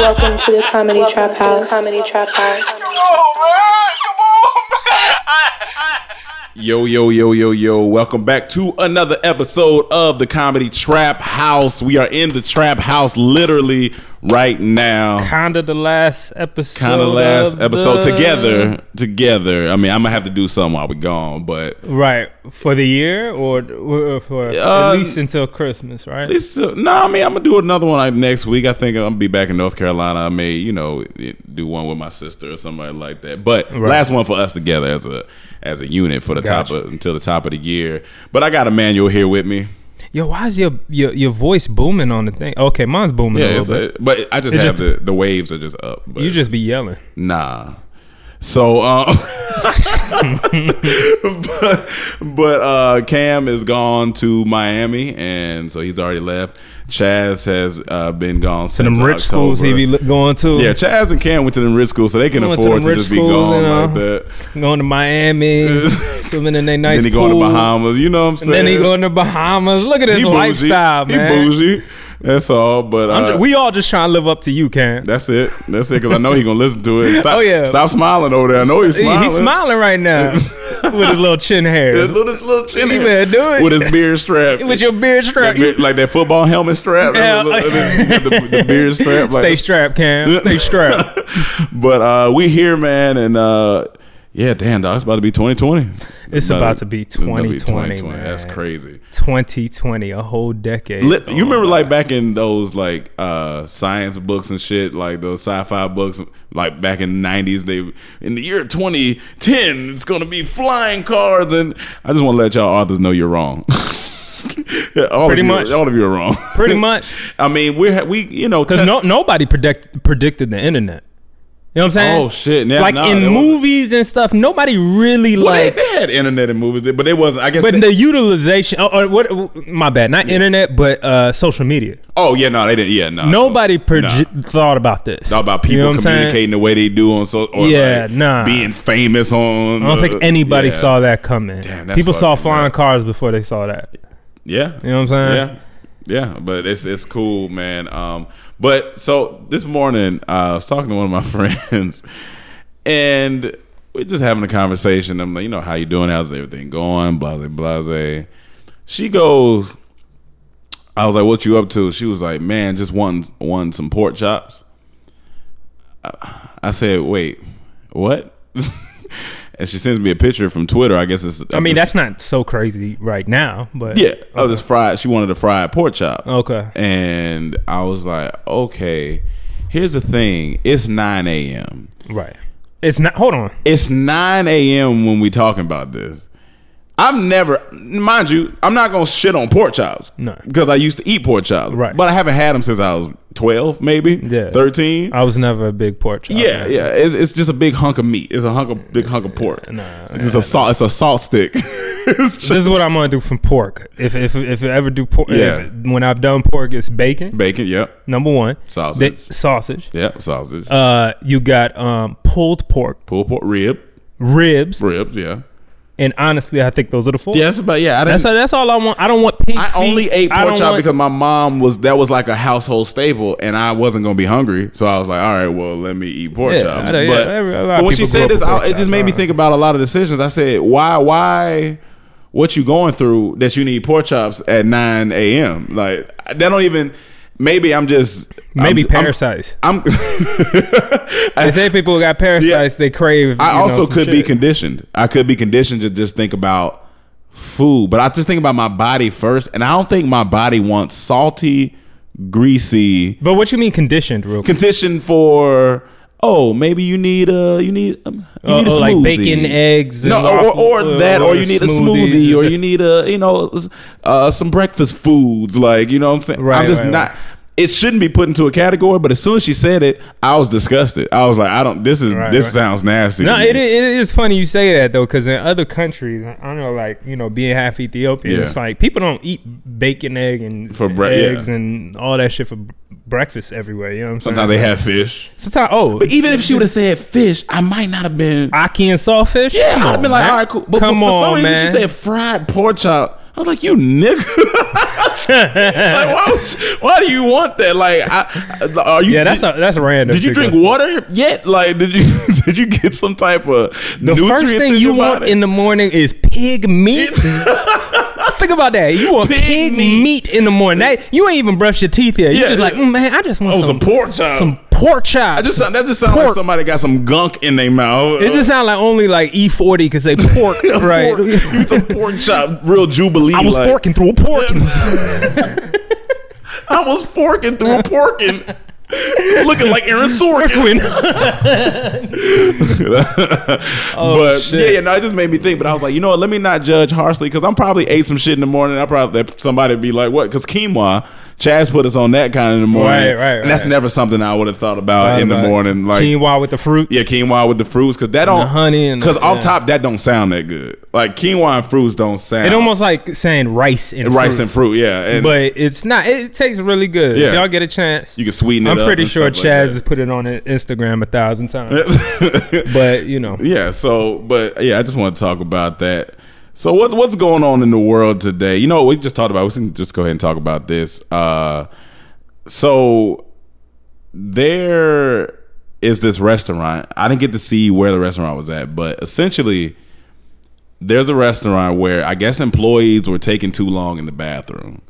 Welcome to the Comedy Trap House. Comedy Trap House. Come on, man. Come on, man. Yo, yo, yo, yo, yo. Welcome back to another episode of the Comedy Trap House. We are in the Trap House literally right now. kind of the last episode. Kind of last episode the- together. Together. I mean, I'm to have to do something while we're gone, but Right for the year or, or for Uh, at least until Christmas, right? no, I mean, I'm to do another one like next week. I think I'm to be back in North Carolina. I may, you know, do one with my sister or somebody like that. But Right. last one for us together as a as a unit for the Gotcha. top of until the top of the year. But I got Amanuel here with me. Yo, why is your, your your voice booming on the thing? Okay, mine's booming Yeah, a little bit. a, but I just It's have just- the the waves are just up. But you just be yelling. nah. So, um, but, but uh, Cam is gone to Miami, and so he's already left. Chaz has uh, been gone To since them rich schools he October. be going to. Yeah, Chaz and Cam went to them rich schools, so they can to afford them to, rich just be schools, gone you know. like that. going to Miami, swimming in their nice then he going to pool. Bahamas. You know what I'm saying? And then he going to Bahamas. Look at his lifestyle, He man. bougie. That's all. But I'm uh, ju- we all just trying to live up to you, Cam. That's it. That's it. Because I know he gonna listen to it. Stop, Oh, yeah. Stop smiling over there. I know he's He- smiling. He's smiling right now with his little chin hairs. His little, his little chin hair. better do it. with his beard strap. with your beard strap. Like, like that football helmet strap. Yeah. the, the, the beard strap. Like, Stay strapped, Cam. Stay strapped. But uh, we here, man, and uh, yeah, damn, dog, it's about to be 2020. It's about to about to be 2020, That's crazy. 2020, a whole decade. Lit- you remember like back in those like uh science books and shit, like those sci-fi books, like back in the nineties, they in the year twenty ten, it's gonna be flying cars, and I just want to let y'all authors know you're wrong. all Pretty of you, much. all of you are wrong. Pretty much. I mean, we're we you know Because no, nobody predict, predicted the internet. You know what I'm saying? Oh, shit. Yeah, like nah, in movies and stuff, nobody really well, like. they, they had internet in movies, but they wasn't. I guess. but they- the utilization, or, or what? My bad, not internet, but uh, social media. oh yeah, no, they didn't. Yeah, no. Nobody proje- nah. thought about this. Thought about You people know I'm saying? communicating the way they do on social. Yeah, like nah. being famous on. I don't uh, think anybody yeah. saw that coming. Damn, that's People saw flying nuts. cars before they saw that. Yeah, You know what I'm saying? Yeah, yeah, but it's it's cool, man. Um, but so this morning I was talking to one of my friends, and we're just having a conversation. I'm like, you know, how you doing? How's everything going? Blase, blase. She goes, I was like, what you up to? She was like, man, just wanting wanting some pork chops. I said, wait, what? and she sends me a picture from Twitter. I guess it's. I mean, that's not so crazy right now, but Yeah, oh, this fried. She wanted a fried pork chop. Okay. and I was like, okay. Here's the thing. It's 9 a.m. right. It's not. Hold on. It's 9 a.m. when we talking about this. I've never, mind you, I'm not gonna shit on pork chops. No. because I used to eat pork chops. Right. but I haven't had them since I was 12, maybe. Yeah. 13. I was never a big pork chop. yeah, man. yeah. It's, it's just a big hunk of meat. It's a hunk of big hunk of pork. Nah, it's just a salt. It's a salt stick. It's This is what I'm gonna do from pork. If if if I ever do pork, Yeah. if, when I've done pork, it's bacon. bacon. Yep. Number one, Sausage. Sausage. Yep. Sausage. Uh, you got um pulled pork, Pulled pork rib. ribs, Ribs. Yeah. And honestly, I think those are the four. Yeah. That's about. Yeah. I didn't, That's that's all I want. I don't want pig I only ate pork chop want- because my mom was that was like a household staple, and I wasn't gonna be hungry, so I was like, all right, well, let me eat pork Yeah, chops. Know, yeah, but, lot but when she said this, I, it just made me think about a lot of decisions. I said, why, why, what you going through that you need pork chops at nine a.m. Like that don't even. Maybe I'm just maybe I'm, parasites. I'm, they say people who got parasites, they crave. I know, also some could be conditioned. I could be conditioned to just think about food, but I just think about my body first, and I don't think my body wants salty, greasy. But what you mean conditioned, real quick? Conditioned for oh, maybe you need a you need um, you Oh, need a oh, smoothie, like bacon, eggs, No, and or, or uh, that, or or you need a smoothie, or you need a you know uh, some breakfast foods, like you know what I'm saying. Right, I'm just right, not. right. It shouldn't be put into a category, but as soon as she said it, I was disgusted. I was like, I don't. This is Right, this right. sounds nasty. No, to it, is- it is funny you say that though, because in other countries, I don't know, like you know, being half Ethiopian, Yeah. it's like people don't eat bacon, egg, and For bre- eggs yeah. and all that shit for breakfast everywhere. You know what I'm saying? Sometimes they have fish. Sometimes, oh, But even if she would have said fish, I might not have been. ackee and saltfish. Yeah, I'd have been like, man. all right, cool. But, Come but for some on, reason, man. she said fried pork chop. I was like, you nigga. like, why, you- why do you want that? Like, I, are you? yeah, that's did, a, that's random. did you drink water yet? Like, did you did you get some type of The first thing you want in the morning is pig meat. Think about that. You want Pig pig, meat. meat. in the morning. That, you ain't even brushed your teeth yet. You Yeah, just like, mm, man, I just want Oh, some, some pork chop. Some pork chop. I just sound- that just sounds like somebody got some gunk in their mouth. It just sound like only like E40 could say pork, right? Pork, you some pork chop, real jubilee. I was like, forking through a pork. I was forking through a porking. Looking like Aaron Sorkin. Oh, but shit. yeah, yeah, no, it just made me think. But I was like, you know what? Let me not judge harshly because I'm probably ate some shit in the morning. I probably somebody be like, what? Because quinoa, Chaz put us on that kind of in the morning, Right, right, And that's never something I would have thought about in the Right. morning. Like quinoa with the fruit. yeah, quinoa with the fruits because that don't the honey and because off yeah. top that don't sound that good. Like quinoa and fruits don't sound. It almost like saying rice and rice fruit. and fruit, yeah. And But it's not. It tastes really good. Yeah. If y'all get a chance, you can sweeten it I'm pretty and sure Chaz like has put it on Instagram a thousand times. but you know, Yeah, so but yeah, I just want to talk about that. So what what's going on in the world today? You know, we just talked about. We can just go ahead and talk about this. Uh, so there is this restaurant. I didn't get to see where the restaurant was at, but essentially, there's a restaurant where I guess employees were taking too long in the bathroom,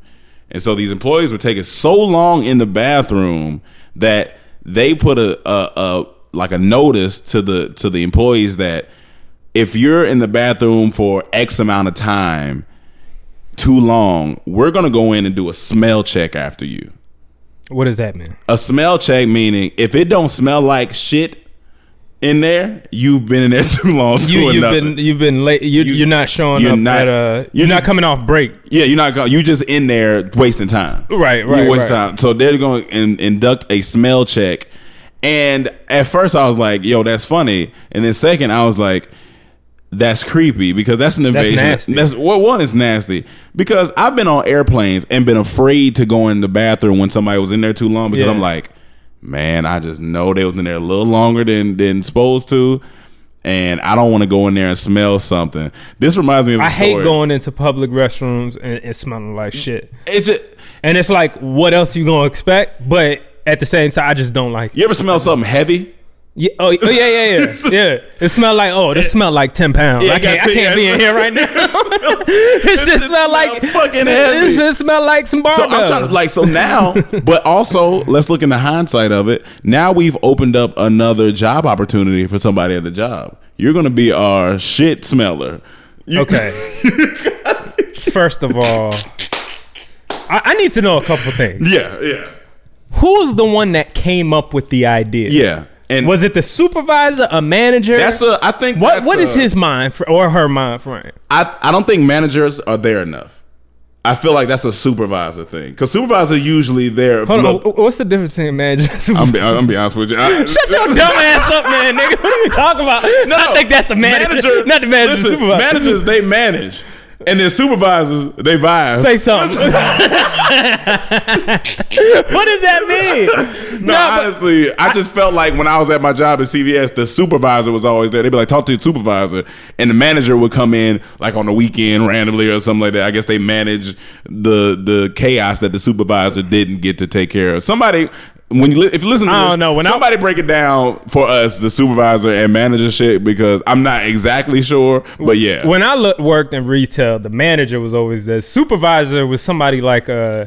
and so these employees were taking so long in the bathroom that they put a, a, a like a notice to the to the employees that if you're in the bathroom for X amount of time too long, we're gonna go in and do a smell check after you. what does that mean? A smell check meaning if it don't smell like shit in there, you've been in there too long. You, you've nothing. been you've been late. You, You- you, are not showing you're up not- at a. you're You're not just- coming off break. Yeah, you're not going. You just in there wasting time. Right, You right, wasting right. time. So they're going to in, induct a smell check, and at first I was like, "Yo, that's funny," and then second I was like, "That's creepy," because that's an invasion. nasty. That's well, one is nasty because I've been on airplanes and been afraid to go in the bathroom when somebody was in there too long because Yeah. I'm like, man, I just know they was in there a little longer than than supposed to. And I don't want to go in there and smell something. This reminds me of a I hate story. going into public restrooms and, and smelling like shit. It just, And it's like, what else you gonna expect? But at the same time, I just don't like. You ever smell something heavy? Yeah, oh, oh yeah, yeah, yeah, yeah. It smelled like oh, this smelled like ten pounds. Yeah, I can't, I can't be in here right now. it just smelled like fucking. It just smelled like some So I'm trying to like so now, but also let's look in the hindsight of it. Now we've opened up another job opportunity for somebody at the job. You're gonna be our shit smeller. You- Okay. First of all, I, I need to know a couple things. Yeah, yeah, Who's the one that came up with the idea? yeah. And Was it the supervisor, a manager? that's a I think what what is a- his mind fr- or her mind frame? I I don't think managers are there enough. I feel like that's a supervisor thing because supervisor usually there. Hold look, on, what's the difference between manager and supervisor? I'm be, I'm be honest with you. I, Shut your dumb ass up, man, nigga. What are you talking about? No, I think that's the manager, not the manager. Listen, supervisor. managers they manage, and then supervisors they vibe. Say something. what does that mean? No, honestly, I just felt like when I was at my job at CVS, the supervisor was always there. They'd be like, talk to the supervisor. And the manager would come in like on the weekend randomly or something like that. I guess they manage the the chaos that the supervisor didn't get to take care of. Somebody when you li- if you listen to I this, don't know. When I- somebody break it down for us, the supervisor and manager shit, because I'm not exactly sure. But yeah. When I look, worked in retail, the manager was always there. Supervisor was somebody like uh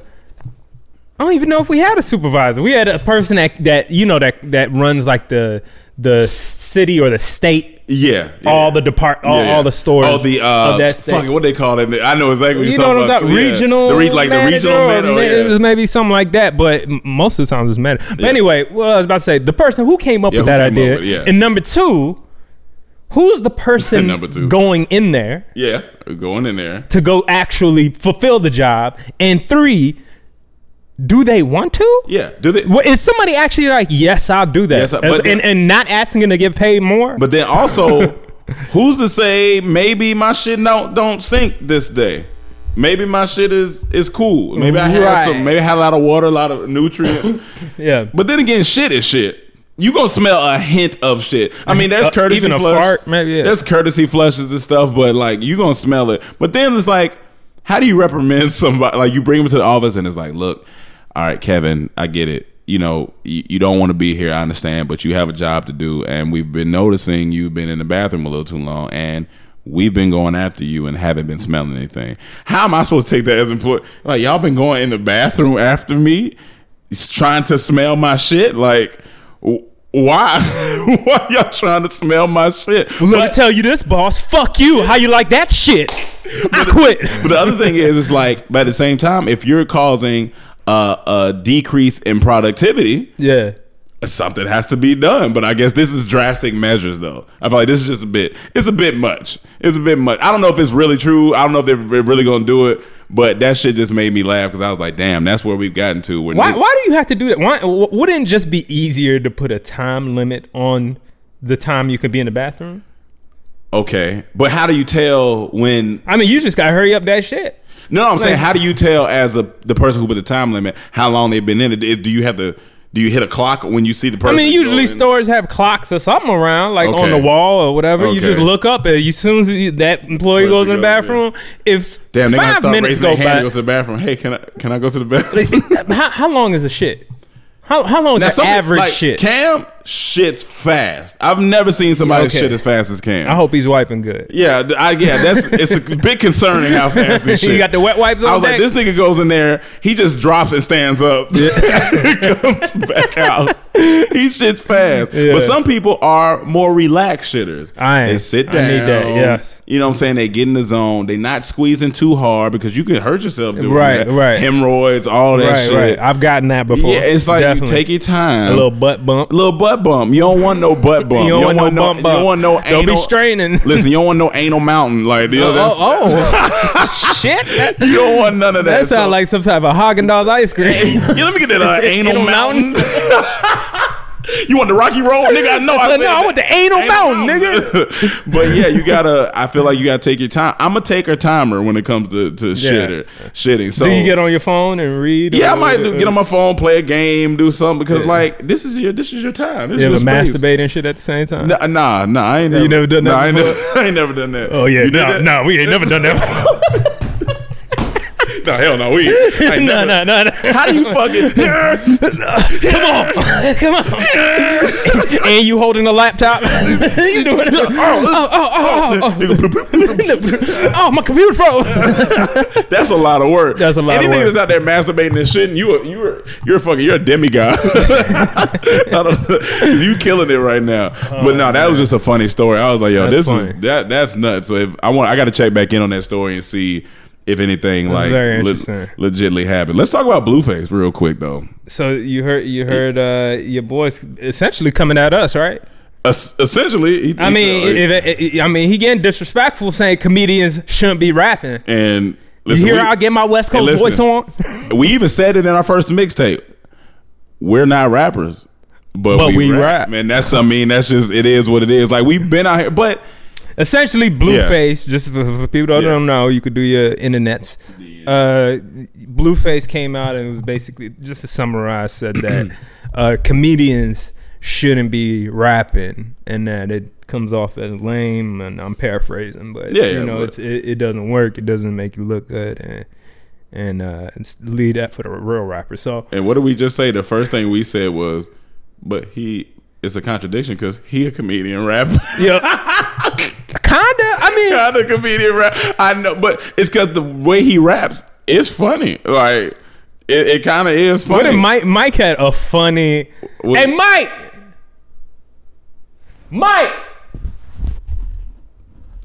I don't even know if we had a supervisor. We had a person that, that you know that that runs like the the city or the state, yeah, yeah. all the depart, all, Yeah, yeah. all the stores. all the uh, of that state. fuck it, what they call it? I know exactly what you you're know what talking I'm about. talking? too, yeah. Regional, the re- like the regional man. Oh, yeah. It was maybe something like that, but most of the time it's manager. But anyway, well, I was about to say the person who came up with that idea, with yeah. and number two, who's the person Number two. going in there Yeah, going in there. to go actually fulfill the job, and three, do they want to? Yeah, do they? Well, is somebody actually like, yes, I'll do that, Yes, I- As- but- and, and not asking them to get paid more? But then also, who's to say maybe my shit don't don't stink this day? Maybe my shit is is cool. Maybe I had Right. some. Maybe I had a lot of water, a lot of nutrients. yeah, but then again, shit is shit. You gonna smell a hint of shit. I mean, there's Uh, courtesy even a fart, maybe, yeah. There's courtesy flushes and stuff, but like you gonna smell it. But then it's like, how do you reprimand somebody? Like you bring them to the office and it's like, look, all right, Kevin, I get it. You know, you, you don't want to be here. I understand, but you have a job to do, and we've been noticing you've been in the bathroom a little too long, and we've been going after you and haven't been smelling anything. How am I supposed to take that as employee? Like y'all been going in the bathroom after me, It's trying to smell my shit. Like, wh- why? why y'all trying to smell my shit? Well, let But- me tell you this, boss. Fuck you. How you like that shit? I quit. but the other thing is, it's like, but at the same time, if you're causing a, a decrease in productivity, Yeah. something has to be done. But I guess this is drastic measures, though. I feel like this is just a bit. It's a bit much. It's a bit much. I don't know if it's really true. I don't know if they're really going to do it. But that shit just made me laugh because I was like, "Damn, that's where we've gotten to." Why, why do you have to do that? Why wouldn't it just be easier to put a time limit on the time you could be in the bathroom? Okay, but how do you tell when? I mean, you just gotta hurry up that shit. No, I'm saying, how do you tell as a the person who put the time limit how long they've been in it? Do you have to? Do you hit a clock when you see the person? I mean, usually stores have clocks or something around, like on the wall or whatever. You just look up, and as soon as you- that employee Person goes in the goes, yeah. bathroom, if Damn, five start minutes raising go their hand by, to go to the bathroom. Hey, can I can I go to the bathroom? how, how long is a shit? How how long is Now, the average like, shit? Cam shits fast. I've never seen somebody Okay. shit as fast as Cam. I hope he's wiping good. Yeah, I yeah, that's it's a bit concerning how fast this shit. You got the wet wipes on I was deck? like, this nigga goes in there, he just drops and stands up, yeah. comes back out. He shits fast. Yeah. But some people are more relaxed shitters. I am. They sit I down. need that, yes. You know what I'm saying? They get in the zone. They not squeezing too hard because you can hurt yourself doing Right, that. right. Hemorrhoids, all that right, shit. right. I've gotten that before. Yeah, it's like Definitely. you take your time. a little butt bump. A little butt bump. You don't want no butt bump. You don't want no bump You bump. don't want no Don't be straining. Listen, you don't want no anal mountain. Like, you know, that's, oh, oh. shit! That, you don't want none of that. that sounds So- like some type of Haagen Dazs ice cream. yeah, let me get that uh, anal, Anal mountain. you want the Rocky Road, nigga? I know. I No, said I that. want the anal mountain, nigga. but yeah, you gotta. I feel like you gotta take your time. I'm gonna a taker timer when it comes to to shitter, shitting. So Do you get on your phone and read? Yeah, I might do, get on my phone, play a game, do something because like this is your this is your time. This You ever is your space. masturbate and shit at the same time? Nah, nah, nah, I ain't never, You never done that Nah, I ain't never, I ain't never done that. Oh yeah, You did no, that? no, we ain't never done that. no, hell no, we. I ain't no, never- no, no, no. How do you fucking? Come on, come on. and you holding a laptop? you doing it? Oh, oh, oh, oh, oh. oh, oh. oh my computer froze. That's a lot of work. That's a lot Any of work. that's out there masturbating and shit, you are, you are, you're a fucking, you're a demigod. I don't know. you killing it right now. but no, that was just a funny story. I was like, yo, That's this funny. is that that's nuts. So if I want, I got to check back in on that story and see if anything That's like very le- legitly happened. Let's talk about Blueface real quick though. So you heard you heard uh, your boys essentially coming at us, right? Es- essentially, he, I mean, if, if- I mean, he getting disrespectful saying comedians shouldn't be rapping. and listen, you hear I get my West Coast voice on? we even said it in our first mixtape. We're not rappers, but, But we, we rap. rap. Man, that's I mean, that's just it is what it is. Like we've been out here, but Essentially, Blueface. Just for, for people that Yeah. don't know, you could do your internets. Uh, Blueface came out and it was basically just to summarize said that uh, comedians shouldn't be rapping and that it comes off as lame. And I'm paraphrasing, but Yeah, you yeah, know, but- it's, it, it doesn't work. It doesn't make you look good, and and uh, it's lead that for the real rapper. So and what did we just say? The first thing we said was, but he. It's a contradiction because he a comedian rapper. yeah, kinda. I mean, kind of comedian rap. I know, but it's because the way he raps is funny. Like it, it kind of is What funny. if Mike? Mike had a funny. What- Hey, Mike. Mike.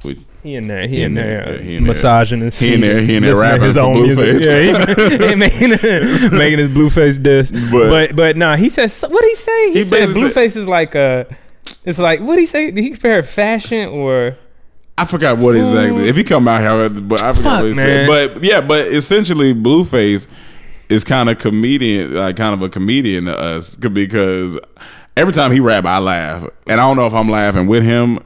We- He in there. He, in there. yeah, he in there. massaging his He in there- he in there listening to rapping for Blueface. Yeah, he, he making making his Blueface diss. But- But but, nah, he says what he say? He, He said Blueface is like a. It's like what he say? Did he compare fashion or? I forgot what exactly. Mm. If he come out here, but I forgot Fuck, what he said. But yeah, but essentially, Blueface is kind of comedian, like kind of a comedian to us because every time he rap, I laugh, and I don't know if I'm laughing with him.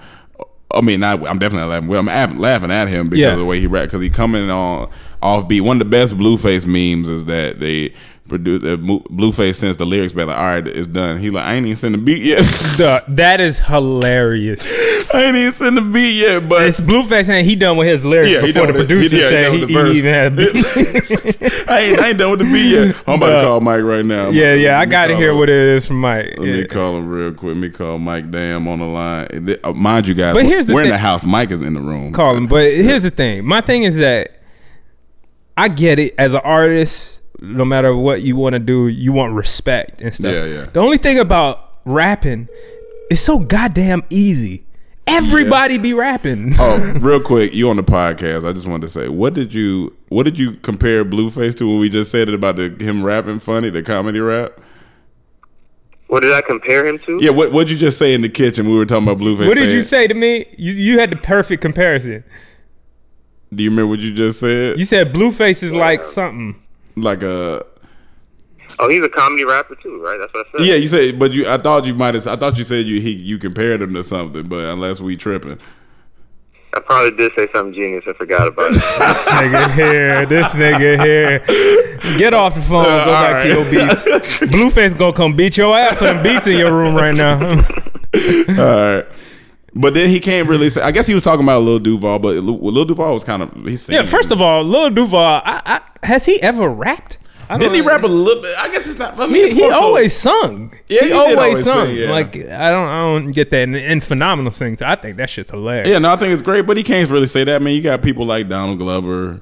I mean, not, I'm definitely laughing with him. I'm laughing at him because Yeah. of the way he rap, because he coming on offbeat. One of the best Blueface memes is that they produce uh, Blueface sends the lyrics back like, all right, it's done. He like, I ain't even send the beat yet. Duh, that is hilarious. I ain't even send the beat yet, but It's Blueface and he done with his lyrics Yeah, before the producer He- yeah, he said done he, he even had. beat. I ain't, I ain't done with the beat yet. I'm about to call Mike right now. yeah, yeah, I Let got to hear him. what it is from Mike. Let me call him real quick. Let me call Mike Damn, on the line. Uh, Mind you, guys, But we're- here's the we're in the house. Mike is in the room. call him. But here's the thing. My thing is that I get it as an artist. No matter what you want to do, you want respect and stuff. Yeah, yeah. The only thing about rapping is so goddamn easy. Everybody be rapping. Oh, real quick, you on the podcast? I just wanted to say, what did you what did you compare Blueface to when we just said it about the him rapping funny, the comedy rap? What did I compare him to? Yeah, what what'd you just say in the kitchen? We were talking about Blueface. what did you say to me? You you had the perfect comparison. Do you remember what you just said? You said Blueface is like something. Like a Oh, he's a comedy rapper too, right? That's what I said. yeah. You said, but you. I thought you might have. I thought you said you he you compared him to something, but unless we tripping. I probably did say something genius. I forgot about it. This nigga here, this nigga here. Get off the phone, go Uh, back to your beats. Blueface gonna come beat your ass for them beats in your room right now. All right. But then he can't really say. I guess he was talking about Lil Duval, but Lil, Duval was kind of he's yeah, first of all, Lil Duval, I, I, has he ever rapped? I didn't he rap a little bit? I guess it's not. I mean, He, he more so- always sung. Yeah, he, he always, always sung. sing, yeah. Like I don't, I don't get that. And, and phenomenal sings. I think that shit's hilarious. Yeah, no, I think it's great, but he can't really say that. I mean, you got people like Donald Glover.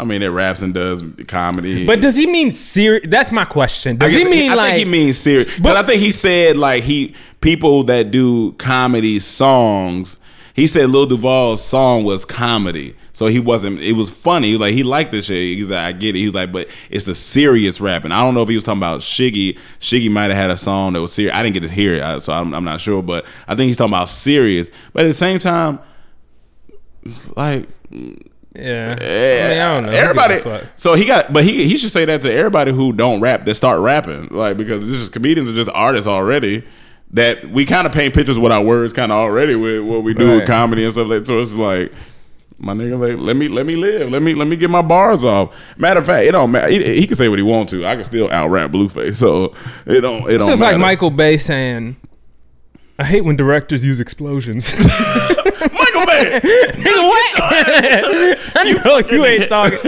I mean, that raps and does comedy. But does he mean serious? That's my question. I Does he guess- mean I like? think he means serious. But I think he said like he people that do comedy songs. He said Lil Duval's song was comedy, so he wasn't. It was funny. Like he liked the shit. He's like, I get it. He was like, but it's a serious rapping. I don't know if he was talking about Shiggy. Shiggy might have had a song that was serious. I didn't get to hear it, so I'm, I'm not sure. But I think he's talking about serious. But at the same time, like yeah. I, mean, I don't know. Everybody. So he got, but he he should say that to everybody who don't rap that start rapping, like because this is comedians are just artists already. That we kind of paint pictures with our words, kind of already with what we do Right. with comedy and stuff like. So it's like, my nigga, like, let me let me live, let me let me get my bars off. Matter of fact, it don't matter. He, he can say what he want to. I can still out rap Blueface, so it don't. It It's don't just matter. like Michael Bay saying, "I hate when directors use explosions." Michael Bay. Nigga, what? I know you ain't talking,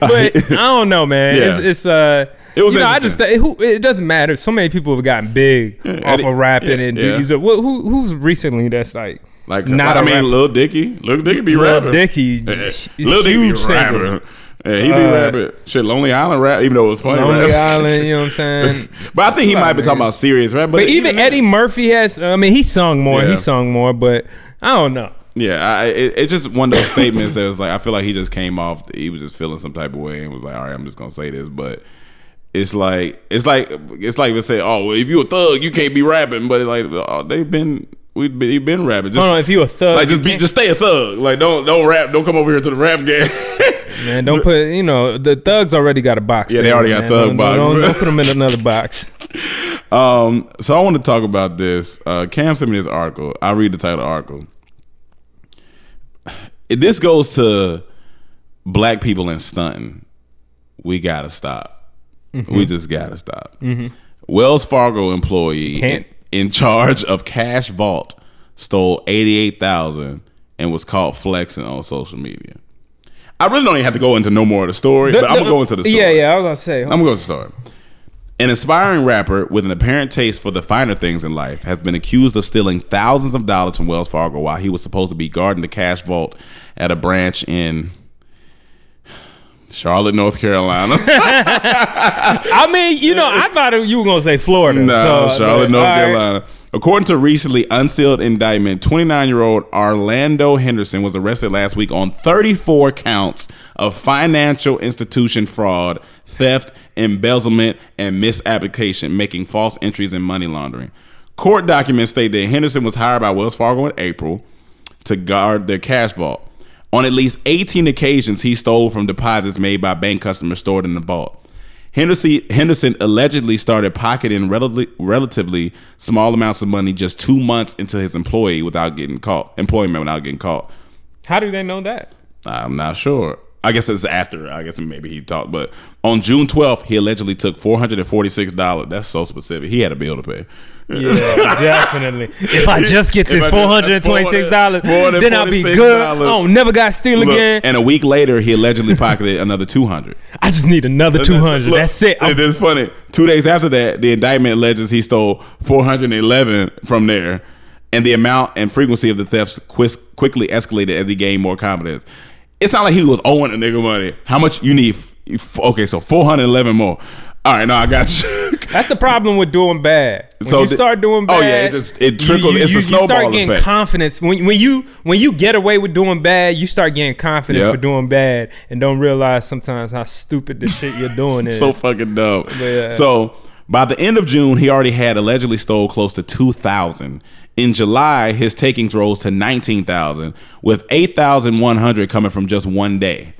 but I don't know, man. Yeah. It's, it's uh, It was you know, I just it, who, it doesn't matter. So many people have gotten big off of rapping yeah, and yeah. do these. Who, who who's recently that's like Like not I a mean, rapper? Lil Dicky, Lil Dicky be Lil rapping. Dicky, Yeah. huge Lil Dicky be singer. rapping. Yeah, he be Uh, rapping. Shit, Lonely Island rap, even though it was funny. Lonely rap. Island. You know what I'm saying? But I think he might be talking about serious rap. But, But even Eddie Murphy has. I mean, he sung more. Yeah. He sung more, but I don't know. Yeah, I, it, it's just one of those statements that was like I feel like he just came off. He was just feeling some type of way and was like, "All right, I'm just gonna say this," but. It's like it's like it's like they say, oh, well, if you a thug, you can't be rapping. But like oh, they've been we've been, been rapping. Just, Hold on, if you a thug, like just be just stay a thug. Like don't don't rap. Don't come over here to the rap game. Man, don't put you know the thugs already got a box. Yeah, they already got man. thug Don't- box. Don't, don't put them in another box. Um, so I want to talk about this. Uh, Cam sent me this article. I'll read the title of the article. If this goes to black people in stunting, we gotta stop. We just gotta stop. Wells Fargo employee Can't- in, charge of Cash Vault stole eighty eight thousand and was caught flexing on social media. I really don't even have to go into no more of the story, but I'm gonna go into the story. Yeah, yeah. I was gonna say. I'm gonna go to the story. An aspiring rapper with an apparent taste for the finer things in life has been accused of stealing thousands of dollars from Wells Fargo while he was supposed to be guarding the cash vault at a branch in Charlotte, North Carolina. I mean, you know, I thought you were gonna say Florida. no, so, Charlotte, but, North right. Carolina. According to recently unsealed indictment, 29 year old Orlando Henderson was arrested last week on 34 counts of financial institution fraud, theft, embezzlement, and misapplication, making false entries and money laundering. Court documents state that Henderson was hired by Wells Fargo in April to guard their cash vault. On at least 18 occasions, he stole from deposits made by bank customers stored in the vault. Henderson, Henderson allegedly started pocketing relatively, relatively small amounts of money just two months into his employee without getting caught, employment without getting caught. How do they know that? I'm not sure. I guess it's after. I guess maybe he talked. But on June 12th, he allegedly took $446. That's so specific. He had a bill to pay. Yeah, definitely. If I just get this four hundred and twenty-six dollars, then I'll be good. Oh, never got steal again. And a week later, he allegedly pocketed another 200 I just need another two hundred. That's it. I'm- It is funny. Two days after that, the indictment alleges he stole 411 from there, and the amount and frequency of the thefts quickly escalated as he gained more confidence. It's not like he was owing a nigga money. How much you need? Okay, so 411 more. All right, no, I got you. That's the problem with doing bad. When So you start doing bad, oh, yeah, it just- it trickles- it's a snowball. You start getting effect. confidence when when you when you get away with doing bad. You start getting confidence Yep. for doing bad, and don't realize sometimes how stupid the shit you're doing is. so fucking dumb. yeah. Uh, so by the end of June, he already had allegedly stole close to two thousand. In July, his takings rose to nineteen thousand, with eight thousand one hundred coming from just one day.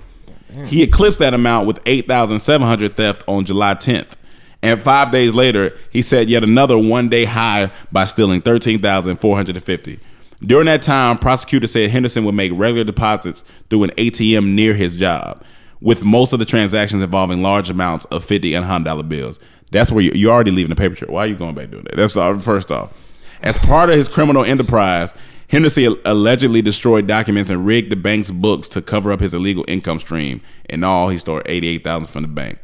He eclipsed that amount with eight thousand seven hundred theft on July tenth. And five days later, he set yet another one day high by stealing 13,450. During that time, prosecutors said Henderson would make regular deposits through an ATM near his job, with most of the transactions involving large amounts of 50 and $100 bills. That's where you, you're already leaving the paper trail. Why are you going back doing that? That's first off. As part of his criminal enterprise, Henderson allegedly destroyed documents and rigged the bank's books to cover up his illegal income stream. In all, he stole 88000 from the bank.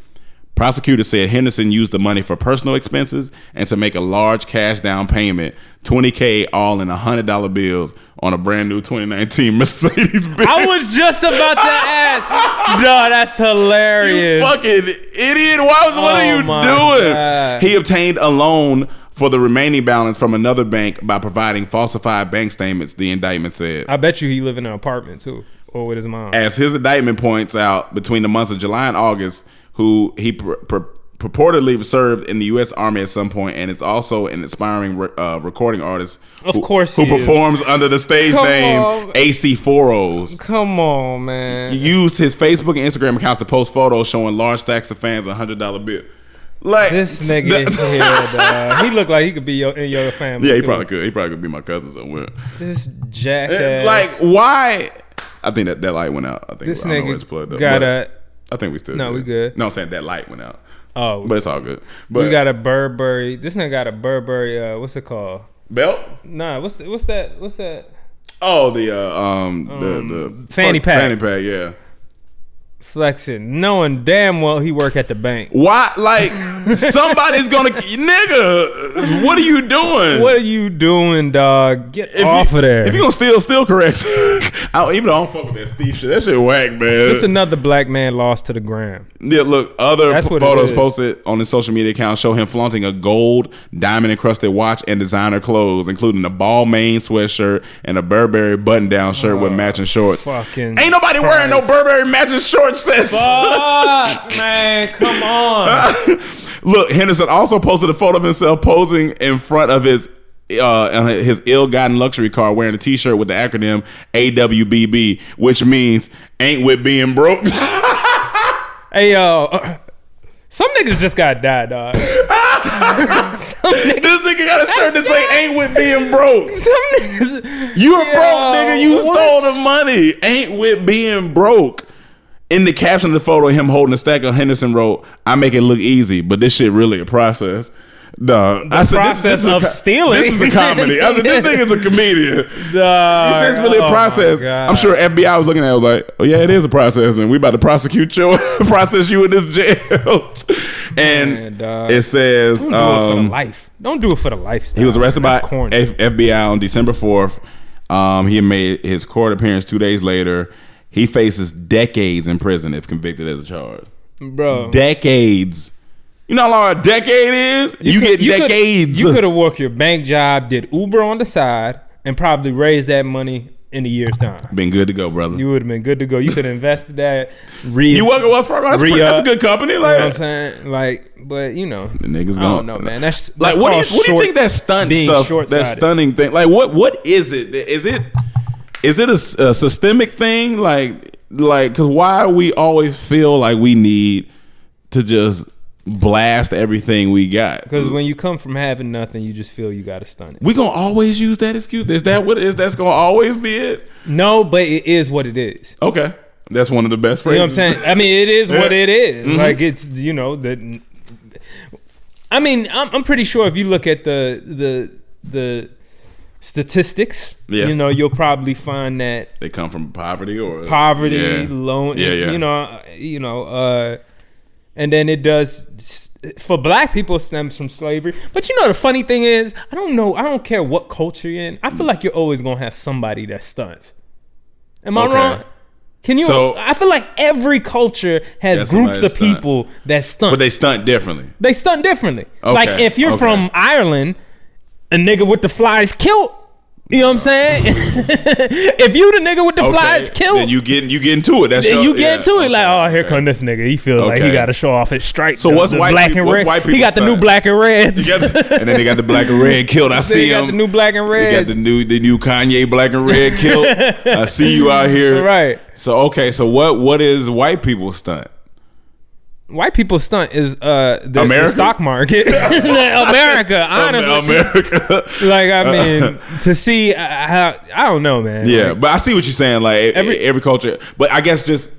Prosecutors said Henderson used the money for personal expenses and to make a large cash down payment, 20K all in $100 bills on a brand new 2019 Mercedes Benz. I was just about to ask. No, that's hilarious. You fucking idiot. Why, what Oh are you doing? God. He obtained a loan for the remaining balance from another bank by providing falsified bank statements, the indictment said. I bet you he live in an apartment too, or with his mom. As his indictment points out, between the months of July and August, who he pur- pur- purportedly served in the U.S. Army at some point, and is also an aspiring re- uh, recording artist. Of who, course who is. performs under the stage Come name on. AC4Os. Come on, man. He used his Facebook and Instagram accounts to post photos showing large stacks of fans a hundred dollar bill. Like This nigga is here, dog. He looked like he could be your, in your family. Yeah, he too. probably could. He probably could be my cousin somewhere. This Eh, jackass. Like why? I think that that light went out. I think This I nigga plugged up, got a- I think we still. No, we good. No, I'm saying that light went out. Oh, but it's all good. But we got a Burberry. This nigga got a Burberry. Uh, what's it called? belt. Nah, what's the, what's that? What's that? Oh, the uh, um, the the fanny pack. Fanny pack. Yeah. Flexing, knowing damn well he work at the bank. Why? Like somebody's gonna, nigga. What are you doing? What are you doing, dog? Get If off you, of there. If you gonna steal, steal correct. I don't, even though I don't fuck with that Steve shit. That shit whack, man. Just another black man lost to the gram. Yeah, look, other That's p- photos posted on his social media account show him flaunting a gold diamond encrusted watch and designer clothes, including a Balmain sweatshirt and a Burberry button down shirt with oh, matching shorts. Fucking Ain't nobody wearing no Burberry matching short sets. Fuck, man, come on. Look, Henderson also posted a photo of himself posing in front of his uh on his ill-gotten luxury car wearing a t-shirt with the acronym AWBB, which means ain't with being broke. hey yo, uh, some niggas just got died, dog. some niggas, this nigga got a shirt that say ain't with being broke. some niggas. You a broke nigga. You what? stole the money. Ain't with being broke. In the caption of the photo, him holding a stack of Henderson wrote, "I make it look easy, but this shit really a process." Dog, I said, process is a of co- stealing. This is a comedy. I said, this nigga's a comedian. Dog, He says it's really oh a process. I'm sure FBI was looking at it was like, oh yeah, it is a process, and we about to prosecute you, process you in this jail. and Man, it says, Don't do it for um, the life. Don't do it for the lifestyle. he was arrested by F- FBI on December 4th. Um, he made his court appearance two days later. He faces decades in prison if convicted as a charge. bro. Decades. You know how long a decade is? You, could- get you could- decades. you could have worked your bank job, did Uber on the side, and probably raised that money in a year's time. been good to go, brother. You You, would have been good to go. You could have invested that. Re- work at Wells Fargo? That's, pretty- that's a good company. Like, You know what I'm saying? Like, but you know, the niggas going don't know, man. That's like what do you what do you think that stunt stuff that stunning thing like what what is it is it is it a systemic thing like like because why we always feel like we need to just blast everything we got Because when you come from having nothing, you just feel you got to stun it. we gonna always use that excuse is that what it is that's gonna always be it No, but it is what it is. okay that's one of the best You know phrases what I'm saying? I mean, it is what Yeah. it is. Mhm. Like it's you know the. I mean, I'm, I'm pretty sure if you look at the the the statistics, Yeah. you know, you'll probably find that they come from poverty or poverty, yeah. loan, yeah yeah you know, you know, uh, and then it does for black people stems from slavery. But you know, the funny thing is, I don't know, I don't care what culture you're in. I feel like you're always gonna have somebody that stunts. Am I Okay. wrong? Can you? So- I feel like every culture has groups of stunt. people that stunt. but they stunt differently They stunt differently. Okay, Like if you're okay. from Ireland, a nigga with the flies kilt. You know what I'm saying? if you the nigga with the flies killed, then you get you get into it that's your- you get yeah, to it like, oh, here okay. come this nigga. He feels like he got to show off his stripes. So the- what's the white black people- and red? white he got the new black and reds. The- and then they got the black and red killed. I see him. the new black and red. They got the new the new Kanye black and red killed. I see you out here. Right. So okay, so what what is white people stunt? White people stunt is uh the, the stock market. America, honestly. America. Like I mean, to see uh, how I don't know, man. yeah, Like, but I see what you're saying. Like every Every- culture, but I guess just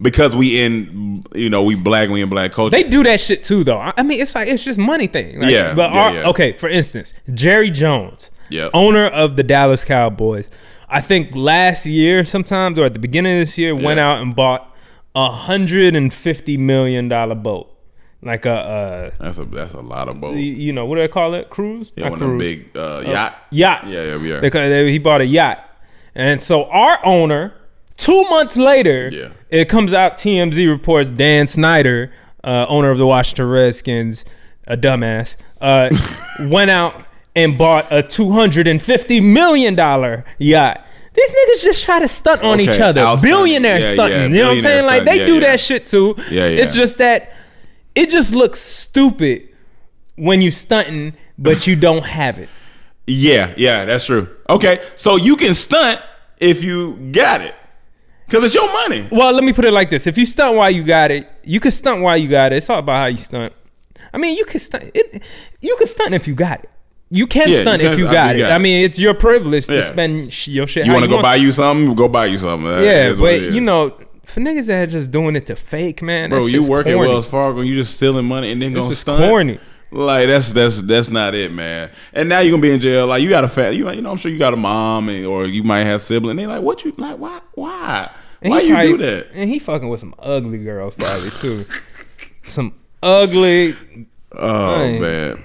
because we in you know we black we in black culture. They do that shit too, though. I mean, it's like it's just money thing. Like, Yeah, But yeah, our, yeah. okay, for instance, Jerry Jones, Yep. owner of the Dallas Cowboys, I think last year, sometimes or at the beginning of this year, went out and bought a hundred and fifty million dollar boat, like a, that's a that's a lot of uh, both. you- know, what do they call it? Cruise? Yeah, Not one of them big uh, yacht. yacht. Yeah, yeah, yeah. Because they- he bought a yacht. And so our owner, two months later, Yeah. it comes out TMZ reports Dan Snyder, uh, owner of the Washington Redskins, a dumbass, uh, went out and bought a $250 million yacht. These niggas just try to stunt on Okay, each other. outstunting. Billionaire Yeah, stunting. yeah, you know what I'm saying? Like they stunting. do Yeah, yeah. that shit too. Yeah, yeah. It's just that it just looks stupid when you stunting, but you don't have it. Yeah, yeah, that's true. Okay, so you can stunt if you got it, cause it's your money. Well, let me put it like this: If you stunt while you got it, you can stunt while you got it. It's all about how you stunt. I mean, you can stunt. It, you can stunt if you got it. You can Yeah, you stunt can- if you got it. you got I it. mean, it's your privilege to Yeah. spend sh- your shit. You want to go buy you something? Go buy you something. That Yeah, but you know, for niggas that are just doing it to fake, man, bro, you work corny. at Wells Fargo, and you just stealing money and then This gonna stunt. corny. Like that's that's that's not it, man. And now you're gonna be in jail. Like you got a fat, you you know, I'm sure you got a mom and, or you might have sibling. They like, what you like? Why? Why? And Why you probably- do that? And he fucking with some ugly girls probably too. some ugly. Oh Right. man.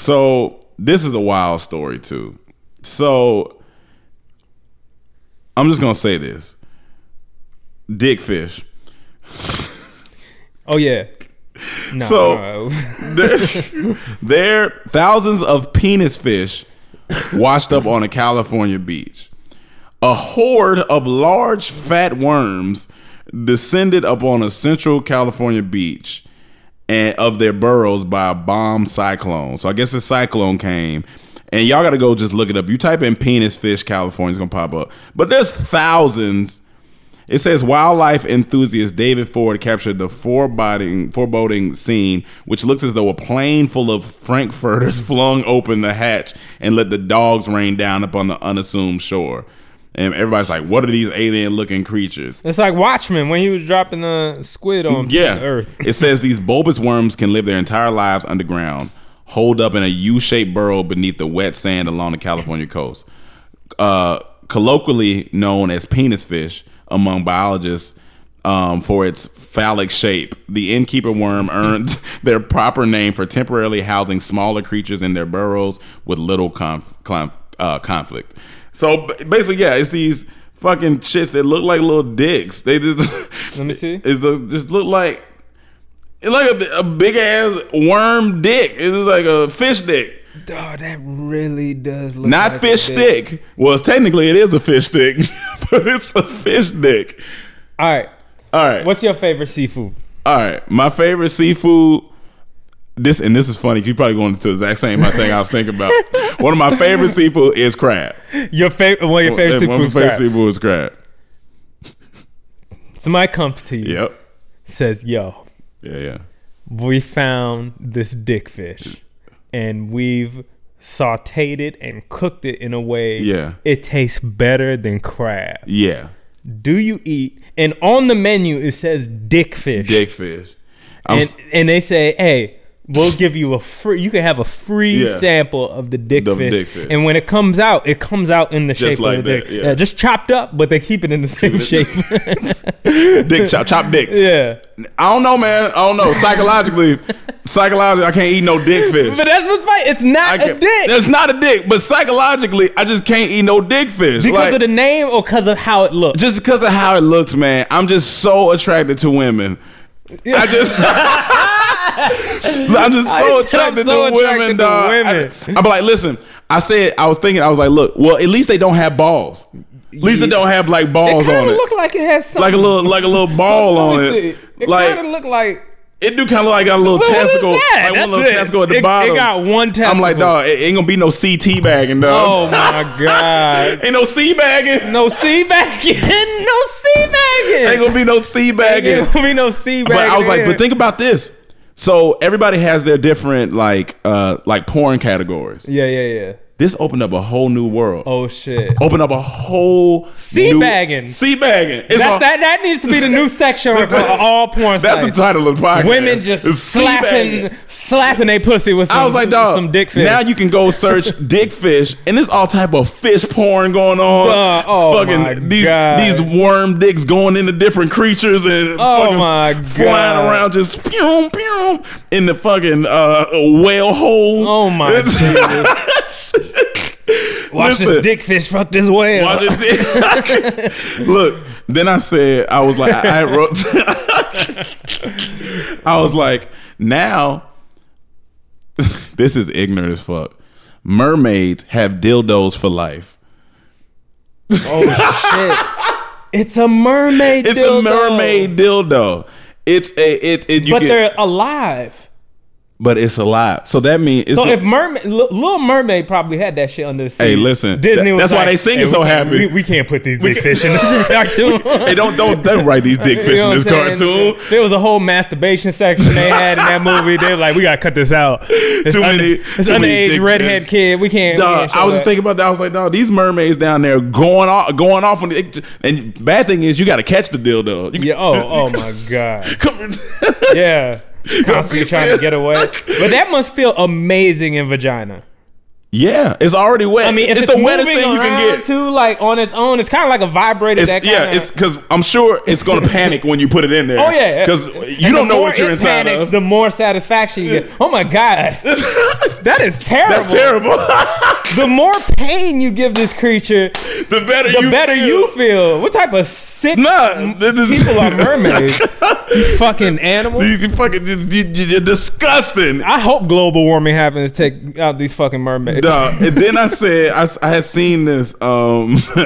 So this is a wild story too. So I'm just gonna say this. Dickfish. Oh yeah. No, So- no. there, there thousands of penis fish washed up on a California beach. A horde of large fat worms descended upon a central California beach and of their burrows by a bomb cyclone. So I guess a cyclone came. And y'all gotta go just look it up. You type in penis fish California, it's gonna pop up. But there's thousands it says wildlife enthusiast David Ford captured the foreboding, foreboding scene, which looks as though a plane full of frankfurters flung open the hatch and let the dogs rain down upon the unassumed shore. And everybody's like, "What are these alien-looking creatures?" It's like Watchmen when he was dropping the squid on Yeah. Earth. it says these bulbous worms can live their entire lives underground, holed up in a U-shaped burrow beneath the wet sand along the California coast. Uh, colloquially known as penis fish among biologists um, for its phallic shape, the innkeeper worm earned their proper name for temporarily housing smaller creatures in their burrows with little conf- conf- uh, conflict. So basically, yeah, it's these fucking shits that look like little dicks. They just Let me see. It's the, just look like it's like a, a big ass worm dick. It's just like a fish dick. Oh, that really does look Not like fish dick. stick. Well, technically it is a fish stick, but it's a fish dick. All right. All right. What's your favorite seafood? All right. My favorite seafood. This and this is funny. 'cause You probably going to the exact same thing I was thinking about. One of my favorite seafood is crab. Your favorite one of your favorite One of seafood my is favorite crab. seafood is crab. Somebody comes to you, Yep. says, "Yo, Yeah, yeah. we found this dick fish, and we've sautéed it and cooked it in a way Yeah. it tastes better than crab. Yeah. Do you eat?" And on the menu it says dick fish. Dick fish. And s- and they say, "Hey, we'll give you a free. You can have a free Yeah. sample of the dick, The fish. dick fish. And when it comes out, it comes out in the Just shape like of the that, dick. yeah. just chopped up, but they keep it in the same shape. dick chop chop dick. yeah, I don't know, man. I don't know. Psychologically, psychologically, I can't eat no dick fish. but that's what's funny. It's not a dick That's not a dick, but psychologically, I just can't eat no dick fish. because Like, of the name or because of how it looks. just because of how it looks, man. I'm just so attracted to women. I just, I'm just so attracted so to attracted women, to dog. women. I, am like, listen. I said, I was thinking, I was like, look, well, at least they don't have balls. At least they don't have like it balls kind on it, look like it has something. like a little, like a little ball on it. see. It like kind of look like. it do kind of like got a little What- what testicle, that? like one That's little it. testicle at the It- it got one testicle. I'm like, dog, it ain't gonna be no CT bagging, dog. Oh my god! ain't no sea bagging. No sea bagging. No sea bagging. Ain't gonna be no sea bagging. Ain't gonna be no sea But bagging. I was like, but think about this. So everybody has their different like uh like porn categories. Yeah, yeah, yeah. This opened up a whole new world. Oh shit. Opened up a whole Sea new- bagging. Sea bagging. It's That's, a- that that needs to be the new section for all porn That's the title of the podcast. Women just It's slapping slapping a pussy with some, I was like, dog. some dick fish. Now you can go search dick fish, and there's all type of fish porn going on. Uh, oh my these God. these worm dicks going into different creatures and Oh fucking my flying around just pew pew in the fucking uh, whale holes. Oh my It's- Watch Listen. this dick fish fuck this whale. Watch it. Look, then I said, I was like, I I wrote, I was like, now, this is ignorant as fuck. Mermaids have dildos for life. Oh shit! It's a mermaid. It's dildo. a mermaid dildo. It's a it. it you but they're alive. But it's alive. So that means it's So go- if mermaid, L- Little Mermaid probably had that shit under the sea. Hey, listen, Disney was that's why they singing "Hey, so happy." We, we can't put these dick fish in this cartoon. hey, don't don't don't write these dick fish You know in this what I'm saying? cartoon. There was a whole masturbation section they had in that movie. They were like, we gotta cut this out. It's Too under, many- it's too many underage redhead fish. kid. We can't. we can't I was just thinking about that. I was like, dog, these mermaids down there going off, going off on the. And bad thing is, you got to catch the dildo. You, Yeah. Oh. Oh my god. Come, Yeah. Constantly trying to get away. But that must feel amazing in vagina. Yeah, it's already wet. I mean, it's, it's, the wettest thing you can get. too, like on its own, it's kind of like a vibrator. It's, that yeah, kinda, it's because I'm sure it's going to panic when you put it in there. Oh yeah, because you don't know what you're it inside panics, of. The more satisfaction you get. Oh my god, that is terrible. That's terrible. The more pain you give this creature, the better the you better feel. you feel. What type of sick Nah, this is- people are mermaids? you fucking animals. You, you fucking, you, you're disgusting. I hope global warming happens to take out these fucking mermaids. Dog. And then I said, I, I had seen this. Um,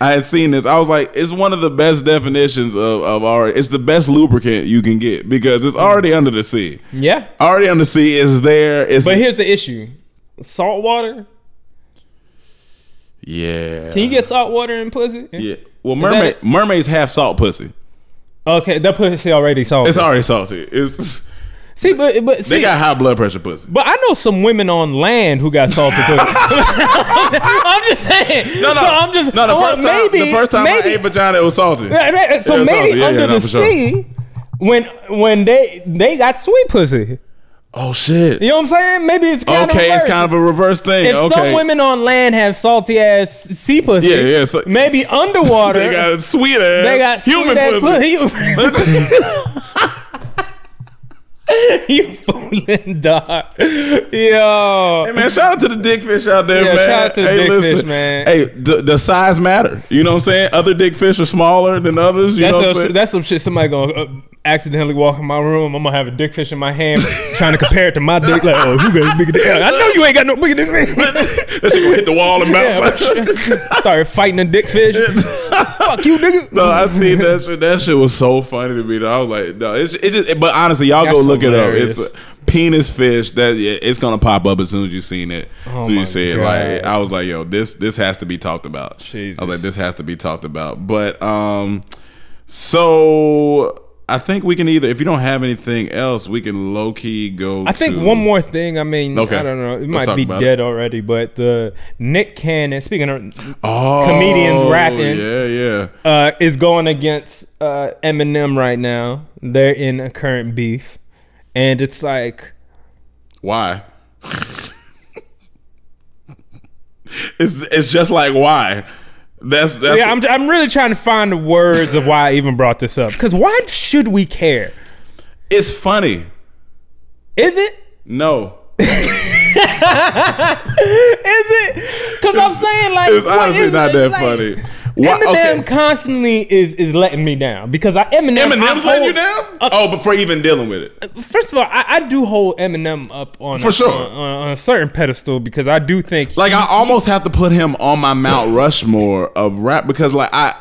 I had seen this. I was like, it's one of the best definitions of, of our. It's the best lubricant you can get because it's already under the sea. Yeah, Already under the sea is there. It's but here's the issue: salt water. yeah. Can you get salt water in pussy? Yeah. Well, mermaid mermaids have salt pussy. Okay, that pussy already salty. It's already salty. It's See, but but see, they got high blood pressure pussy. But I know some women on land who got salted pussy. I'm just saying. No, no, So I'm just no. The well, first time, maybe, the first time maybe, I ate vagina, it was salty. Right, right, So It was maybe salty. Yeah, under yeah, no, the for sure. sea, when when they they got sweet pussy. Oh shit. You know what I'm saying? Maybe it's kind okay, of it's kind of a reverse thing. If okay. some women on land have salty ass sea pussy, Yeah, yeah, so- maybe underwater they got sweet ass. they got human sweet ass pussy. pussy. you fooling dog. Yo. Hey man, shout out to the dick fish out there, Yeah, man. shout out to the hey, dick listen, fish, man. Hey, the, the size matter. You know what I'm saying? Other dick fish are smaller than others. You That's, know what I'm saying? that's some shit somebody gonna uh, accidentally walk in my room. I'm gonna have a dick fish in my hand, trying to compare it to my dick. Like, oh, who got bigger dick? I know you ain't got no bigger dick. than me. that shit gonna hit the wall and bounce. Yeah, Start fighting a dick fish. Fuck you, nigga. no, I seen that shit. That shit was so funny to me. Though. I was like, no, it's it just. But honestly, y'all go look hilarious. it up. It's a penis fish. That yeah, it's gonna pop up as soon as you seen it. Oh so you see it. Like I was like, yo, this this has to be talked about. Jesus. I was like, this has to be talked about. But um, so. I think we can either, if you don't have anything else, we can low key go. I think to- one more thing. I mean, Okay. I don't know. It Let's might be dead already, but the Nick Cannon. Speaking of oh, comedians rapping. Yeah, yeah. uh, is going against uh, Eminem right now. They're in a current beef, and it's like Why? it's it's just like why. That's that's yeah, I'm, I'm really trying to find the words of why I even brought this up. Because why should we care? it's funny. Is it? No. Is it? Because I'm saying like It's honestly is not it? that Like, funny. Why, Eminem okay. constantly is is letting me down because I Eminem I Eminem's letting you down? Uh, oh, before even dealing with it. First of all, I, I do hold Eminem up on For a, sure. on, on a certain pedestal because I do think Like he- I almost have to put him on my Mount Rushmore of rap because like I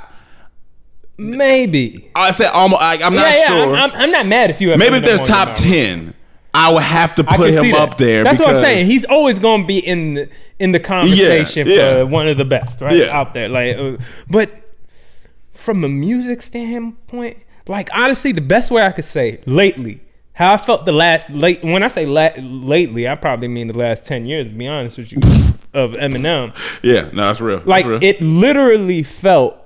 maybe I said almost I, I'm not yeah, yeah, sure. I'm, I'm, not mad if you Maybe if there's top ten, I would have to put him up there. That's what I'm saying. He's always going to be in the, in the conversation yeah. for one of the best, right? Yeah. Out there, like, uh, but from a music standpoint, like honestly, the best way I could say lately, how I felt the last late. When I say la- lately, I probably mean the last ten years. To be honest with you, of Eminem, Yeah, no, that's real. like that's real. it literally felt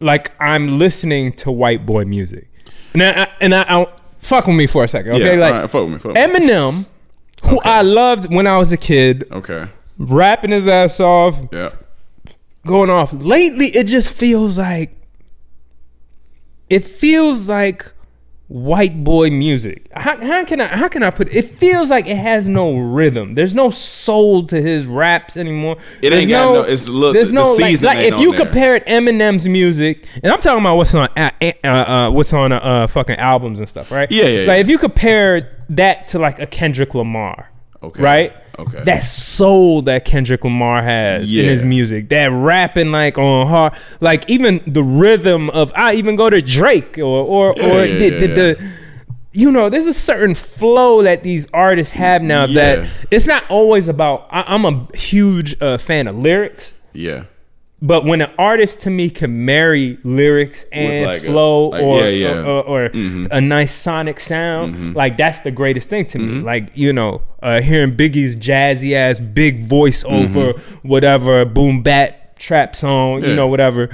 like I'm listening to white boy music. Now, I, and I, I fuck with me for a second, okay? Yeah, like all right, fuck with me, fuck with me. Eminem, who I loved when I was a kid, Okay. rapping his ass off, Yeah. going off. Lately, it just feels like it feels like white boy music. How, how can I how can I put it? It feels like it has no rhythm. There's no soul to his raps anymore. It There's ain't got no- it's look- There's the no like, like if you there. compared Eminem's music, and I'm talking about what's on uh, uh, uh, what's on uh, uh, fucking albums and stuff, right? Yeah, yeah, Like yeah. if you compared that to like a Kendrick Lamar, Okay. right? Okay. That soul that Kendrick Lamar has in his music, that rapping like on hard, like even the rhythm of I even go to Drake or or Yeah, or yeah, the, yeah, the, yeah. the you know, there's a certain flow that these artists have now Yeah. that it's not always about. I, I'm a huge uh, fan of lyrics. Yeah. But when an artist to me can marry lyrics and like a- flow like, or yeah, yeah. or, or, or Mhm. a nice sonic sound, Mhm. like that's the greatest thing to Mm-hmm. me. Like you know, uh, hearing Biggie's jazzy ass big voice over Mhm. whatever boom bap trap song, you know, whatever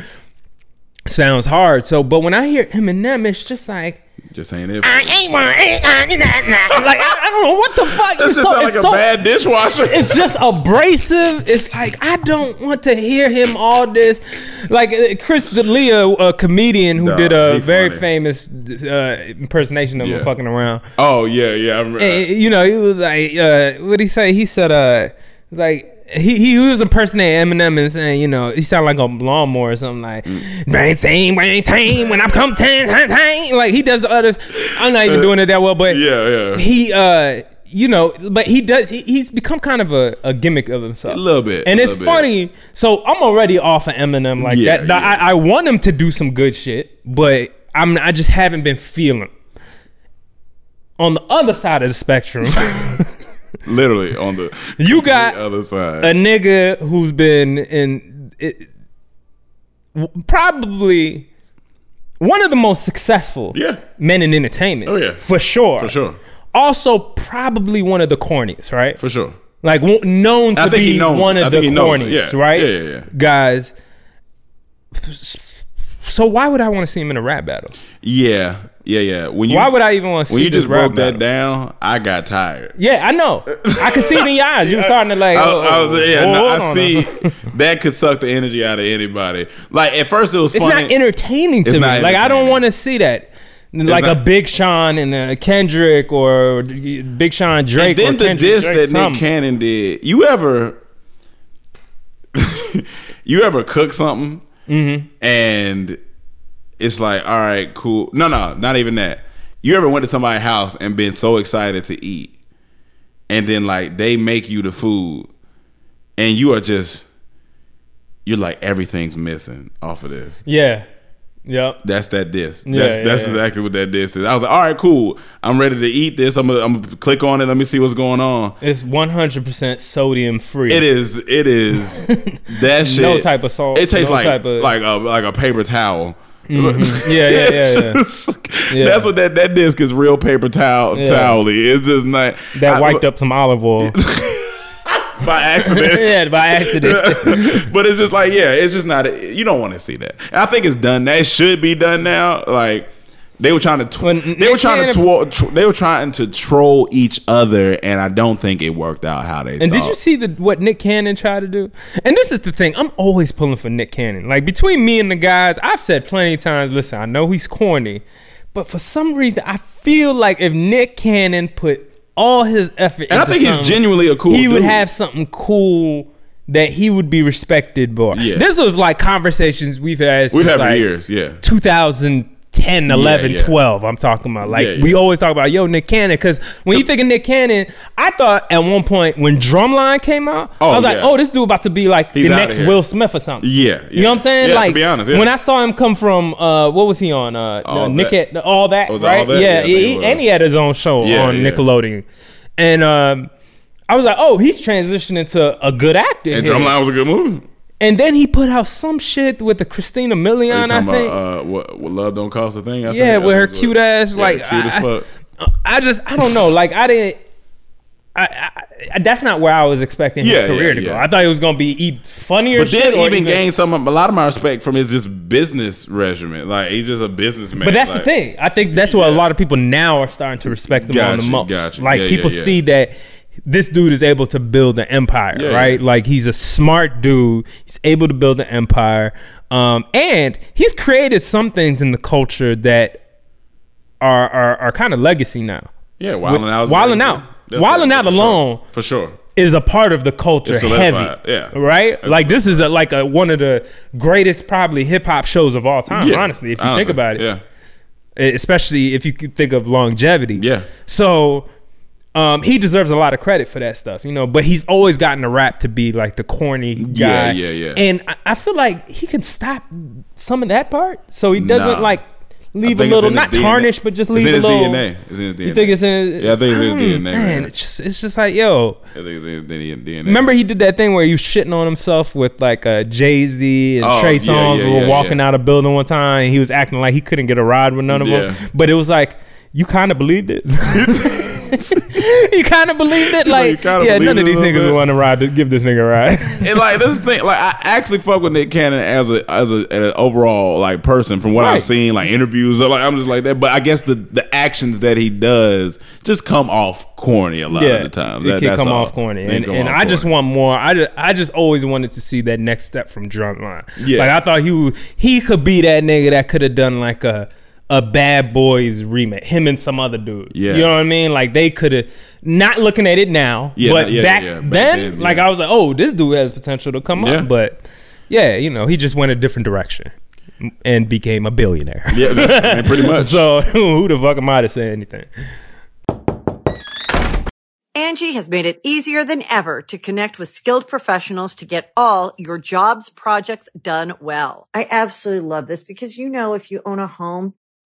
sounds hard. So, but when I hear Eminem, it's just like. Just ain't it. I ain't one, ain't, I, ain't, nah, nah. like I, I don't know what the fuck. This It's just so- sound like it's a so- bad dishwasher. It's just abrasive. It's like I don't want to hear him all this. Like uh, Chris D'Elia, a comedian who Nah, did a very funny. famous uh, impersonation of him Yeah. fucking around. Oh yeah, yeah. I remember. And, you know, he was like, uh, what did he say? He said, uh, like. He, he was impersonating Eminem and saying, you know, he sounded like a lawnmower or something like, maintain, maintain, when I'm come ten. Like he does the others. I'm not even doing it that well, but Uh, yeah, yeah. he, uh, you know, but he does. He, he's become kind of a, a gimmick of himself, A little bit, And it's little bit. funny. So I'm already off of Eminem like Yeah, that. I, I want him to do some good shit, but I'm I just haven't been feeling. On the other side of the spectrum, Literally on the you got other side. a nigga who's been in it, probably one of the most successful Yeah. men in entertainment. Oh, yeah. for sure, For sure. Also, probably one of the corniest, right? For sure. Like w- known to be one of I the think he knows it. corniest, Yeah. right? Yeah, yeah, yeah. Guys. So why would I want to see him in a rap battle? Yeah, yeah, yeah. When you Why would I even want to when you just broke that battle? down, I got tired. Yeah, I know. I could see it in your eyes. You were starting to like. I, oh, I was, yeah, oh, no, I see that could suck the energy out of anybody. Like at first it was It's funny. not entertaining to It's me. not Like I don't want to see that. Like not- a Big Sean and a Kendrick or Big Sean Drake and then the Kendrick diss Drake, that Nick. Cannon did. You ever, you ever cook something Mm-hmm. and it's like, all right, cool. No, no, not even that. You ever went to somebody's house and been so excited to eat, and then like they make you the food, and you are just, you're like everything's missing off of this. Yeah. Yep. That's that diss. Yeah, that's yeah, that's yeah. exactly what that diss is. I was like, all right, cool. I'm ready to eat this. I'm gonna, I'm gonna click on it. Let me see what's going on. It's 100% sodium free. It is. It is. that shit. No type of salt, It tastes no like type of- like a like a paper towel. Mhm. Yeah, yeah, yeah, yeah. Yeah. That's what that that disc is. Real paper towel Yeah. towely. It's just not That I- wiped up some olive oil. by accident. yeah, by accident. but it's just like, yeah, it's just not. You don't want to see that. And I think it's done. That should be done now. Like they were trying to. Tw- they were trying to. Tw- tr- they were trying to troll each other, and I don't think it worked out how they. And did you see the what Nick Cannon tried to do? And this is the thing, I'm always pulling for Nick Cannon. Like between me and the guys, I've said plenty of times, listen, I know he's corny, but for some reason I feel like if Nick Cannon put all his effort And I think he's genuinely a cool He would have something cool that he would be respected for. Yeah. This was like conversations we've had We've had for like, years. Yeah. 2010, 11, yeah. 12. I'm talking about. Like, Yeah, yeah. we always talk about, yo, Nick Cannon. Because when you think of Nick Cannon, I thought at one point when Drumline came out, Oh, I was like, oh, this dude about to be like He's the next. Will Smith or something. Yeah, You know what I'm saying? Yeah, to be honest, yeah. when I saw him come from, uh, what was he on? Uh, All Nick That. at, All That, Was right? All That? Yeah, Yeah, he- and he had his own show Yeah, on yeah. Nickelodeon. And um, I was like, oh, he's transitioning to a good actor. And here. Drumline was a good movie. And then he put out some shit with the Christina Milian, I think. about uh, what, what love don't cost a thing? I yeah, think? With her cute what- ass, Yeah, like cute as I, fuck. I, I just I don't know, like I didn't. I, I, that's not where I was expecting his Yeah, career yeah, to go. yeah. I thought it was gonna be e- funnier. But then or even gain some a lot of my respect from his just business regimen. Like he's just a businessman. But that's like, the thing. I think that's what a lot of people now are starting to respect him on the Gotcha, most. gotcha. Like Yeah, people yeah, yeah. see that this dude is able to build an empire, Yeah, right? yeah. Like he's a smart dude. He's able to build an empire, um, and he's created some things in the culture that are are, are kind of legacy now. Yeah, Wildin' Out. is Wildin' legacy. Out. That's Wildin' Out for sure. alone for sure. is a part of the culture It's heavy. yeah. Right? Like this is a, like a, one of the greatest probably hip hop shows of all time, Yeah, honestly, if you honestly, think about it. yeah. Especially if you think of longevity. Yeah. So um, he deserves a lot of credit for that stuff, you know, but he's always gotten a rap to be like the corny guy. Yeah, yeah, yeah. And I, I feel like he can stop some of that part so he doesn't Nah. like leave a little, not tarnish, but just It's leave in a his little. DNA. It's in his You think it's in? Yeah, I think it's in his Mm, DNA, Man, it's just, it's just like yo. I think it's in his DNA. Remember he did that thing where he was shitting on himself with like uh, Jay Z and Oh, Trey yeah, Songz yeah, were yeah, walking yeah. out of building one time. And he was acting like he couldn't get a ride with none of Yeah. them. But it was like you kind of believed it. you kind of believed it. like, you Like kinda yeah, believed none of these niggas bit. want to ride to give this nigga a ride. and like this thing, like I actually fuck with Nick Cannon as a as a an overall like person from what Right. I've seen, like interviews. Like I'm just like that. But I guess the the actions that he does just come off corny a lot of the times. It That- can that's come all. off corny, They and, come and off I just want more. I just, I just always wanted to see that next step from Drumline. Yeah. like I thought he would, he could be that nigga that could have done like a a Bad Boys remake, him and some other dude. Yeah. you know what I mean. Like they could have. Not looking at it now, Yeah, but yeah, back, yeah, back then, then, like yeah. I was like, oh, this dude has potential to come Yeah. up. But yeah, you know, he just went a different direction and became a billionaire. Yeah, that's, I mean, pretty much. so who the fuck am I to say anything? Angie has made it easier than ever to connect with skilled professionals to get all your jobs projects done well. I absolutely love this because, you know, if you own a home,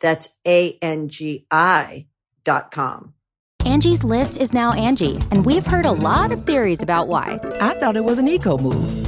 That's A-N-G-I dot com. Angie's list is now Angie, and we've heard a lot of theories about why. I thought it was an eco move.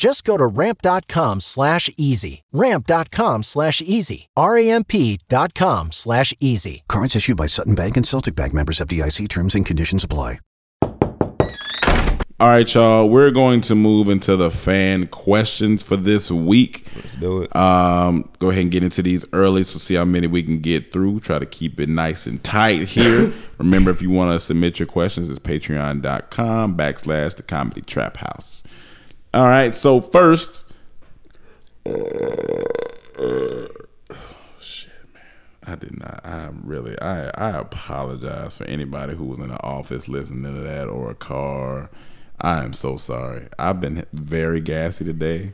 Just go to ramp.com slash easy. Ramp.com slash easy. R-A-M-P dot com slash easy. Cards issued by Sutton Bank and Celtic Bank members FDIC terms and conditions apply. All right, y'all. We're going to move into the fan questions for this week. Let's do it. Um, go ahead and get into these early, so see how many we can get through. Try to keep it nice and tight here. Remember, if you want to submit your questions, it's patreon.com backslash the comedy trap house. All right, so first, shit, man, I did not. I really, I, I apologize for anybody who was in the office listening to that or a car. I am so sorry. I've been very gassy today,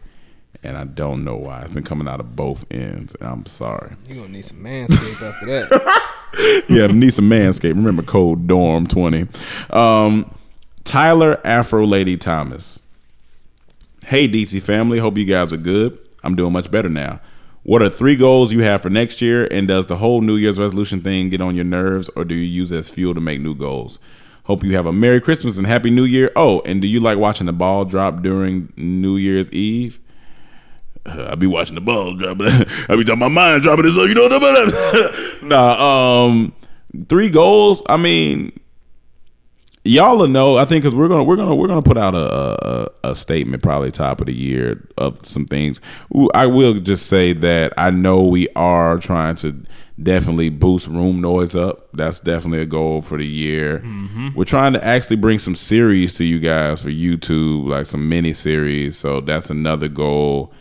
and I don't know why. It's been coming out of both ends, and I'm sorry. You're gonna need some manscaped after that. yeah, to need some manscape. Remember code dorm twenty. Um, Tyler Afro Lady Thomas. Hey DC family, hope you guys are good. I'm doing much better now. What are three goals you have for next year? And does the whole New Year's resolution thing get on your nerves, or do you use it as fuel to make new goals? Hope you have a Merry Christmas and Happy New Year. Oh, and do you like watching the ball drop during New Year's Eve? Uh, I be watching the ball drop. I'll be talking my mind dropping this. You know what I'm about? nah. Um, three goals. I mean, y'all will know. I think because we're gonna we're gonna we're gonna put out a, a a statement probably top of the year of some things. I will just say that I know we are trying to definitely boost room noise up. That's definitely a goal for the year. Mm-hmm. We're trying to actually bring some series to you guys for YouTube, like some mini series. So that's another goal.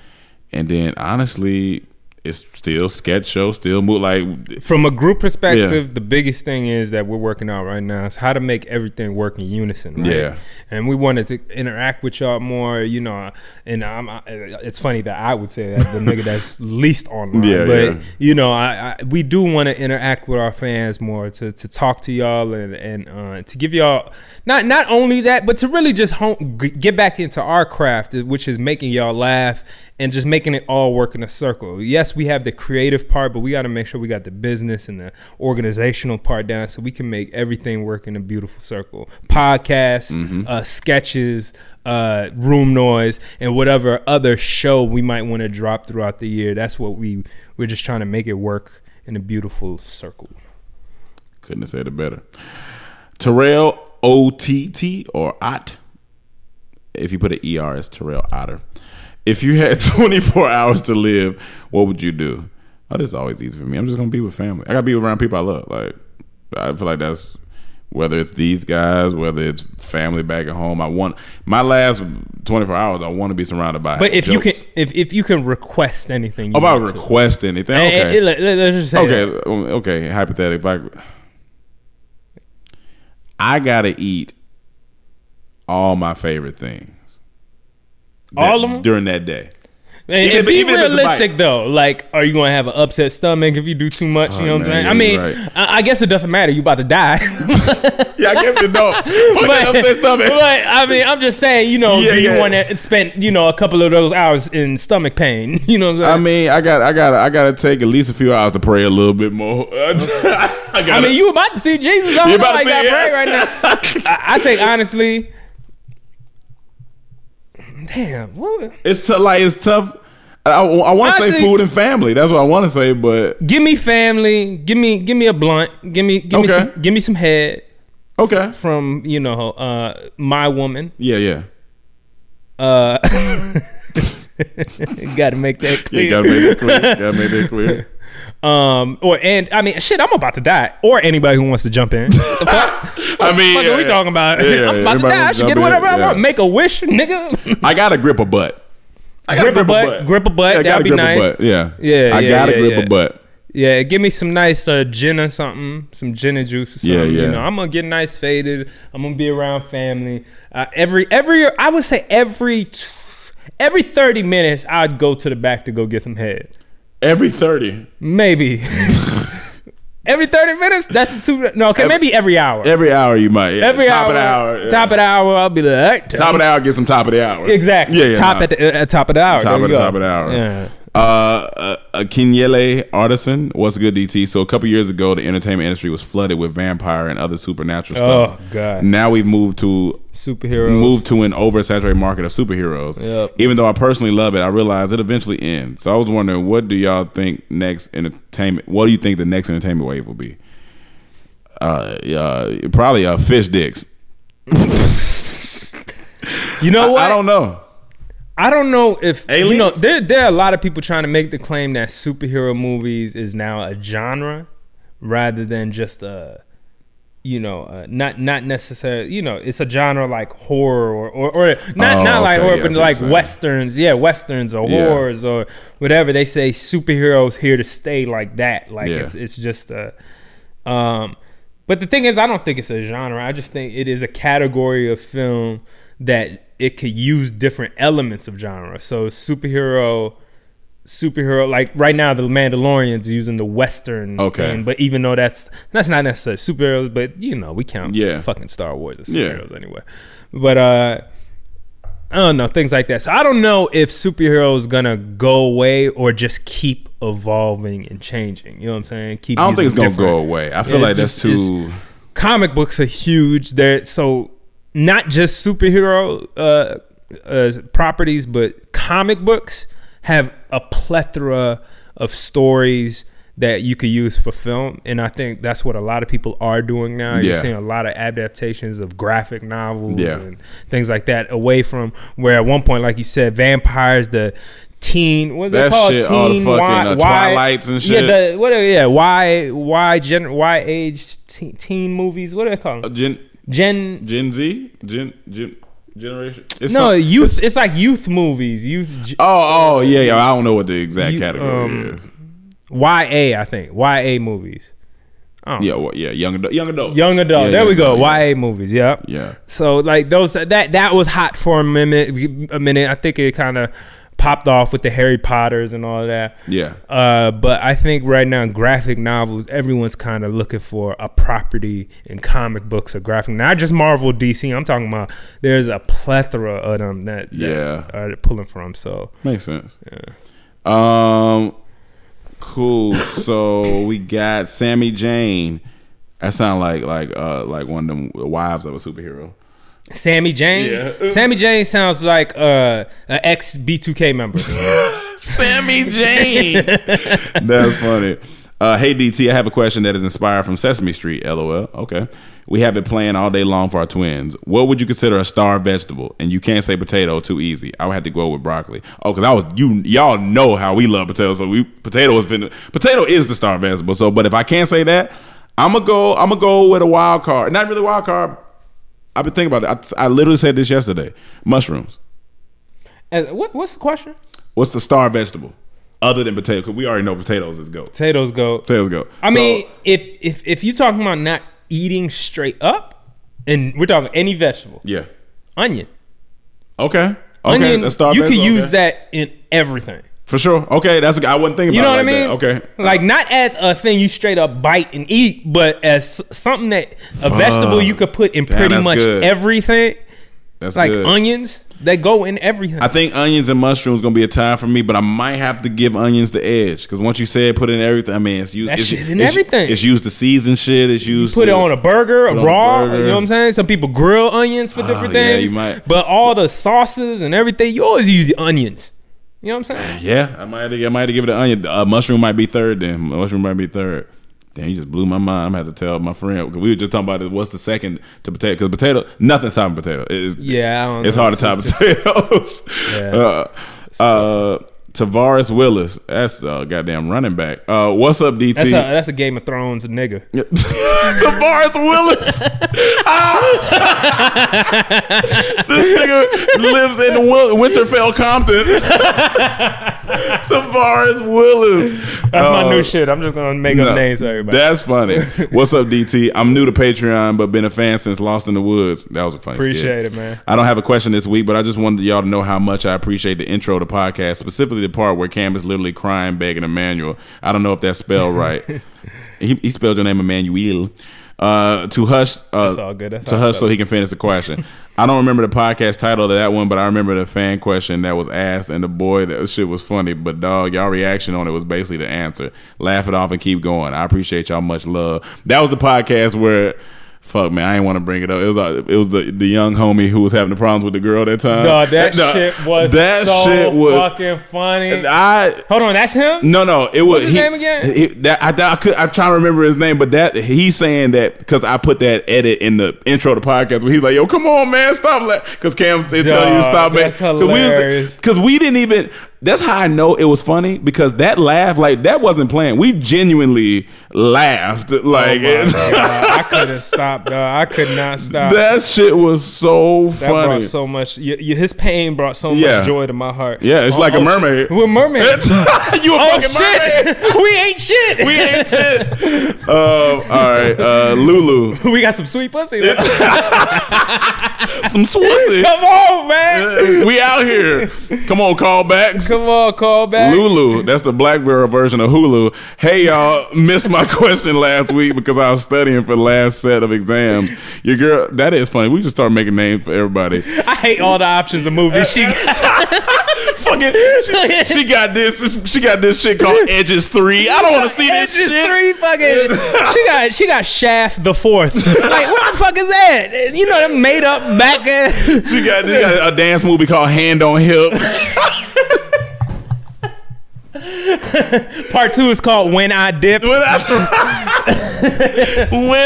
And then honestly, it's still sketch show, still move like From a group perspective, Yeah. the biggest thing is that we're working out right now is how to make everything work in unison. Right? Yeah. and we wanted to interact with y'all more, you know. And I'm, I, it's funny that I would say that the nigga that's least online, Yeah, but yeah. you know, I, I we do want to interact with our fans more, to to talk to y'all and and uh, to give y'all not not only that, but to really just home, get back into our craft, which is making y'all laugh and just making it all work in a circle. Yes, we have the creative part, but we got to make sure we got the business and the organizational part down so we can make everything work in a beautiful circle. Podcasts, uh, sketches, uh, room noise, and whatever other show we might want to drop throughout the year. That's what we we're just trying to make it work in a beautiful circle. Couldn't have said it better. Terrell OTT or Ott. If you put an ER, it's Terrell Otter. If you had 24 hours to live, what would you do? Oh, this is always easy for me. I'm just gonna be with family. I gotta be around people I love. Like I feel like that's whether it's these guys, whether it's family back at home. I want my last 24 hours. I want to be surrounded by. But if you can, if, if you can request anything, you Oh, if I want to. request anything, okay. let- let- let's just say okay, that. um, okay. Hypothetically, if I, I gotta eat all my favorite things. All of 'em? during that day. And, Even and be even if it's a realistic though. Like, are you gonna have an upset stomach if you do too much? Fuck, you know what I'm saying? I mean, right. I, I guess it doesn't matter. You about to die. Yeah, I guess it don't. That upset stomach. But I mean, I'm just saying. You know, Yeah, do you yeah. want to spend you know a couple of those hours in stomach pain? You know what I'm saying? I mean, I got, I got, I got to take at least a few hours to pray a little bit more. I, I gotta- mean, you about to see Jesus. I You don't know about to you see- pray right now. I, I think honestly, damn. What, It's t- like it's tough. I, I want to say food and family. That's what I want to say, but give me family. Give me give me a blunt. Give me give me Okay. some, give me some head. Okay. From you know uh my woman. yeah, yeah. Uh, got to make that clear. Yeah, gotta make that clear. Gotta make that clear. Um, or and I mean, shit, I'm about to die. Or anybody who wants to jump in. I mean, What yeah, are we yeah. talking about? Yeah, yeah, I'm about to die. I should get whatever in. I Yeah. want. Make a wish, nigga. I gotta grip a butt. I gotta grip a butt. Grip a butt. Yeah, That'd gotta be nice. butt. Yeah, Yeah. I yeah, gotta yeah, grip yeah. a butt. Yeah, give me some nice uh, gin or something, some gin and juice or something. Yeah, yeah. You know, I'm gonna get nice faded. I'm gonna be around family. Uh, every every I would say every every 30 minutes I'd go to the back to go get some head. Every thirty. Maybe. every 30 minutes? That's two no, okay, maybe every hour. Every hour you might. Yeah. Every top hour, of the hour. yeah. top of the hour, I'll be like, Top of the hour. Get some top of the hour. Exactly. Yeah, yeah. top nah. at the uh, top of the hour. Top There of you the go. top of the hour. Yeah. Uh, uh, uh, Kinyele Artisan, what's good, DT? So a couple years ago, the entertainment industry was flooded with vampire and other supernatural stuff. Oh, God. Now we've moved to Superheroes. moved to an oversaturated market of superheroes. Yep. Even though I personally love it, I realize it eventually ends. So I was wondering, what do y'all think next entertainment? What do you think the next entertainment wave will be? Uh, uh probably uh, fish dicks. You know I- what? I don't know. I don't know if you know there there are a lot of people trying to make the claim that superhero movies is now a genre rather than just a you know uh, not not necessarily you know it's a genre like horror or or, or not Oh, not like horror yeah, but like westerns yeah westerns or Yeah. horrors or whatever. They say superheroes here to stay like that. Like Yeah. it's it's just a um but the thing is I don't think it's a genre. I just think it is a category of film that it could use different elements of genre so superhero superhero like right now the Mandalorian's using the Western Okay. thing, but even though that's that's not necessarily superheroes, but you know we count Yeah. fucking Star Wars as Yeah. superheroes anyway. But uh, I don't know things like that. So I don't know if superheroes gonna go away or just keep evolving and changing. You know what I'm saying? Keep. I don't think it's gonna go away. I feel Yeah, like that's just too. comic books are huge. They're so not just superhero uh, uh, properties, but comic books have a plethora of stories that you could use for film, and I think that's what a lot of people are doing now. You're Yeah. seeing a lot of adaptations of graphic novels Yeah. and things like that, away from where at one point, like you said, vampires, the teen what's That it called? shit, all the teen fucking, Y- uh, Y- and shit. Yeah, the, what? Yeah, why? Why? Gen? Why age teen, teen movies? What do they call them? Gen Gen Gen Z Gen Gen generation. It's no, some- youth. it's- It's, like youth movies. Youth. Oh, oh, yeah, yeah. I don't know what the exact You- category um, is. YA, I think. YA movies. Oh. Yeah, well, yeah, young adult, young adult, Young adult. Yeah, there we go. yeah. YA movies. Yep. Yeah. So like those that that was hot for a minute. A minute. I think it kind of popped off with the Harry Potters and all that. Yeah. Uh, but I think right now in graphic novels, everyone's kind of looking for a property in comic books or graphic, not just Marvel, DC. I'm talking about there's a plethora of them that, that Yeah. are pulling from. So Makes sense. Yeah. Um, cool. so we got Sammy Jane. That sound like like uh like one of them wives of a superhero. Sammy Jane. Yeah. Sammy Jane sounds like uh, an ex B2K member. Sammy Jane. That's funny. Uh, hey DT, I have a question that is inspired from Sesame Street. LOL. Okay, we have it playing all day long for our twins. What would you consider a star vegetable? And you can't say potato too easy. I would have to go with broccoli. Oh, because I was you y'all know how we love potatoes. So we potato is finna, potato is the star vegetable. So, but if I can't say that, I'm gonna go. I'm gonna go with a wild card. Not really wild card. I've been thinking about it. I, I literally said this yesterday. Mushrooms. As- what, what's the question? What's the star vegetable other than potato? Because we already know potatoes is goat. Potatoes go. Potatoes go. I So- mean, if if if you're talking about not eating straight up, and we're talking any vegetable, Yeah. onion. Okay. Okay. onion, a star you could vegetable, use okay. that in everything. For sure. Okay, that's I wasn't thinking You know about what I it mean? that. Okay. Like not as a thing you straight up bite and eat, but as something that a vegetable you could put in Damn, pretty much good. everything. That's like good. onions that go in everything. I think onions and mushrooms gonna be a tie for me, but I might have to give onions the edge because once you said put in everything, I mean it's used. That it's, shit in it's- everything. It's used to season shit. It's used. You put to, it on a burger, a on a raw. burger. You know what I'm saying? Some people grill onions for ah, different Oh, yeah, things. you might. But all the sauces and everything, you always use the onions. You know what I'm saying? Yeah, I might have to, I might have to give it an onion. Uh, mushroom might be third. Then mushroom might be third. Damn, you just blew my mind. I'm gonna have to tell my friend. 'cause We were just talking about it. What's the second to potato? Because potato, nothing's topping potato. It is, Yeah, I don't it's know. hard to top potatoes. Yeah. Uh, uh, Tavares Willis, that's uh, goddamn running back. Uh, what's up, DT? That's a that's a Game of Thrones nigga. Tavares Willis. this nigga lives in Wil- Winterfell, Compton. Tavares Willis. That's my Uh, new shit. I'm just gonna make no, up names for everybody. That's funny. What's up, DT? I'm new to Patreon, but been a fan since Lost in the Woods. That was a funny. Appreciate skit. it, man. I don't have a question this week, but I just wanted y'all to know how much I appreciate the intro to the podcast, specifically the part where Cam is literally crying, begging Emmanuel. I don't know if that's spelled right. he, he spelled your name Emmanuel. Uh, to hush. Uh, That's all good. That's to hush so he can finish the question. I don't remember the podcast title of that one, but I remember the fan question that was asked, and the boy that shit was funny. But dog, y'all reaction on it was basically the answer. Laugh it off and keep going. I appreciate y'all much love. That was the podcast where. Fuck man, I didn't want to bring it up. It was uh, it was the the young homie who was having the problems with the girl that time. That shit was that so shit was fucking funny. I Hold on, that's him. no, no, it was his he- name again? he- that I, I could I'm trying to remember his name, but that he's saying that because I put that edit in the intro to the podcast where he's like, "Yo, come on, man, stop!" Because Cam they tell you to stop. man. that's 'Cause we was-. Because we didn't even. That's how I know it was funny because that laugh, like that wasn't planned. We genuinely laughed, like Oh God, I couldn't stop, dog. I could not stop. that shit was so That funny. brought so much. y- his pain brought so Yeah. much joy to my heart. Yeah, it's like a mermaid. shit. We're mermaids. you a oh fucking shit! we ain't shit. We ain't shit. Um, all right, uh, Lulu, we got some sweet pussy. some swissy. Come on, man. we out here. Come on, callbacks. Come on, call back. Lulu, that's the black girl version of Hulu. Hey y'all, missed my question last week because I was studying for the last set of exams. Your girl, that is funny. We just start making names for everybody. I hate all the options of movies. She Fucking, she, she got this. She got this shit called Edges Three. I don't want to see this shit. Edges shit. three fucking. She got she got Shaft the fourth. Like what the fuck is that? You know them made up back. She got, they got a dance movie called Hand on Hip. Part two is called When I Dip. when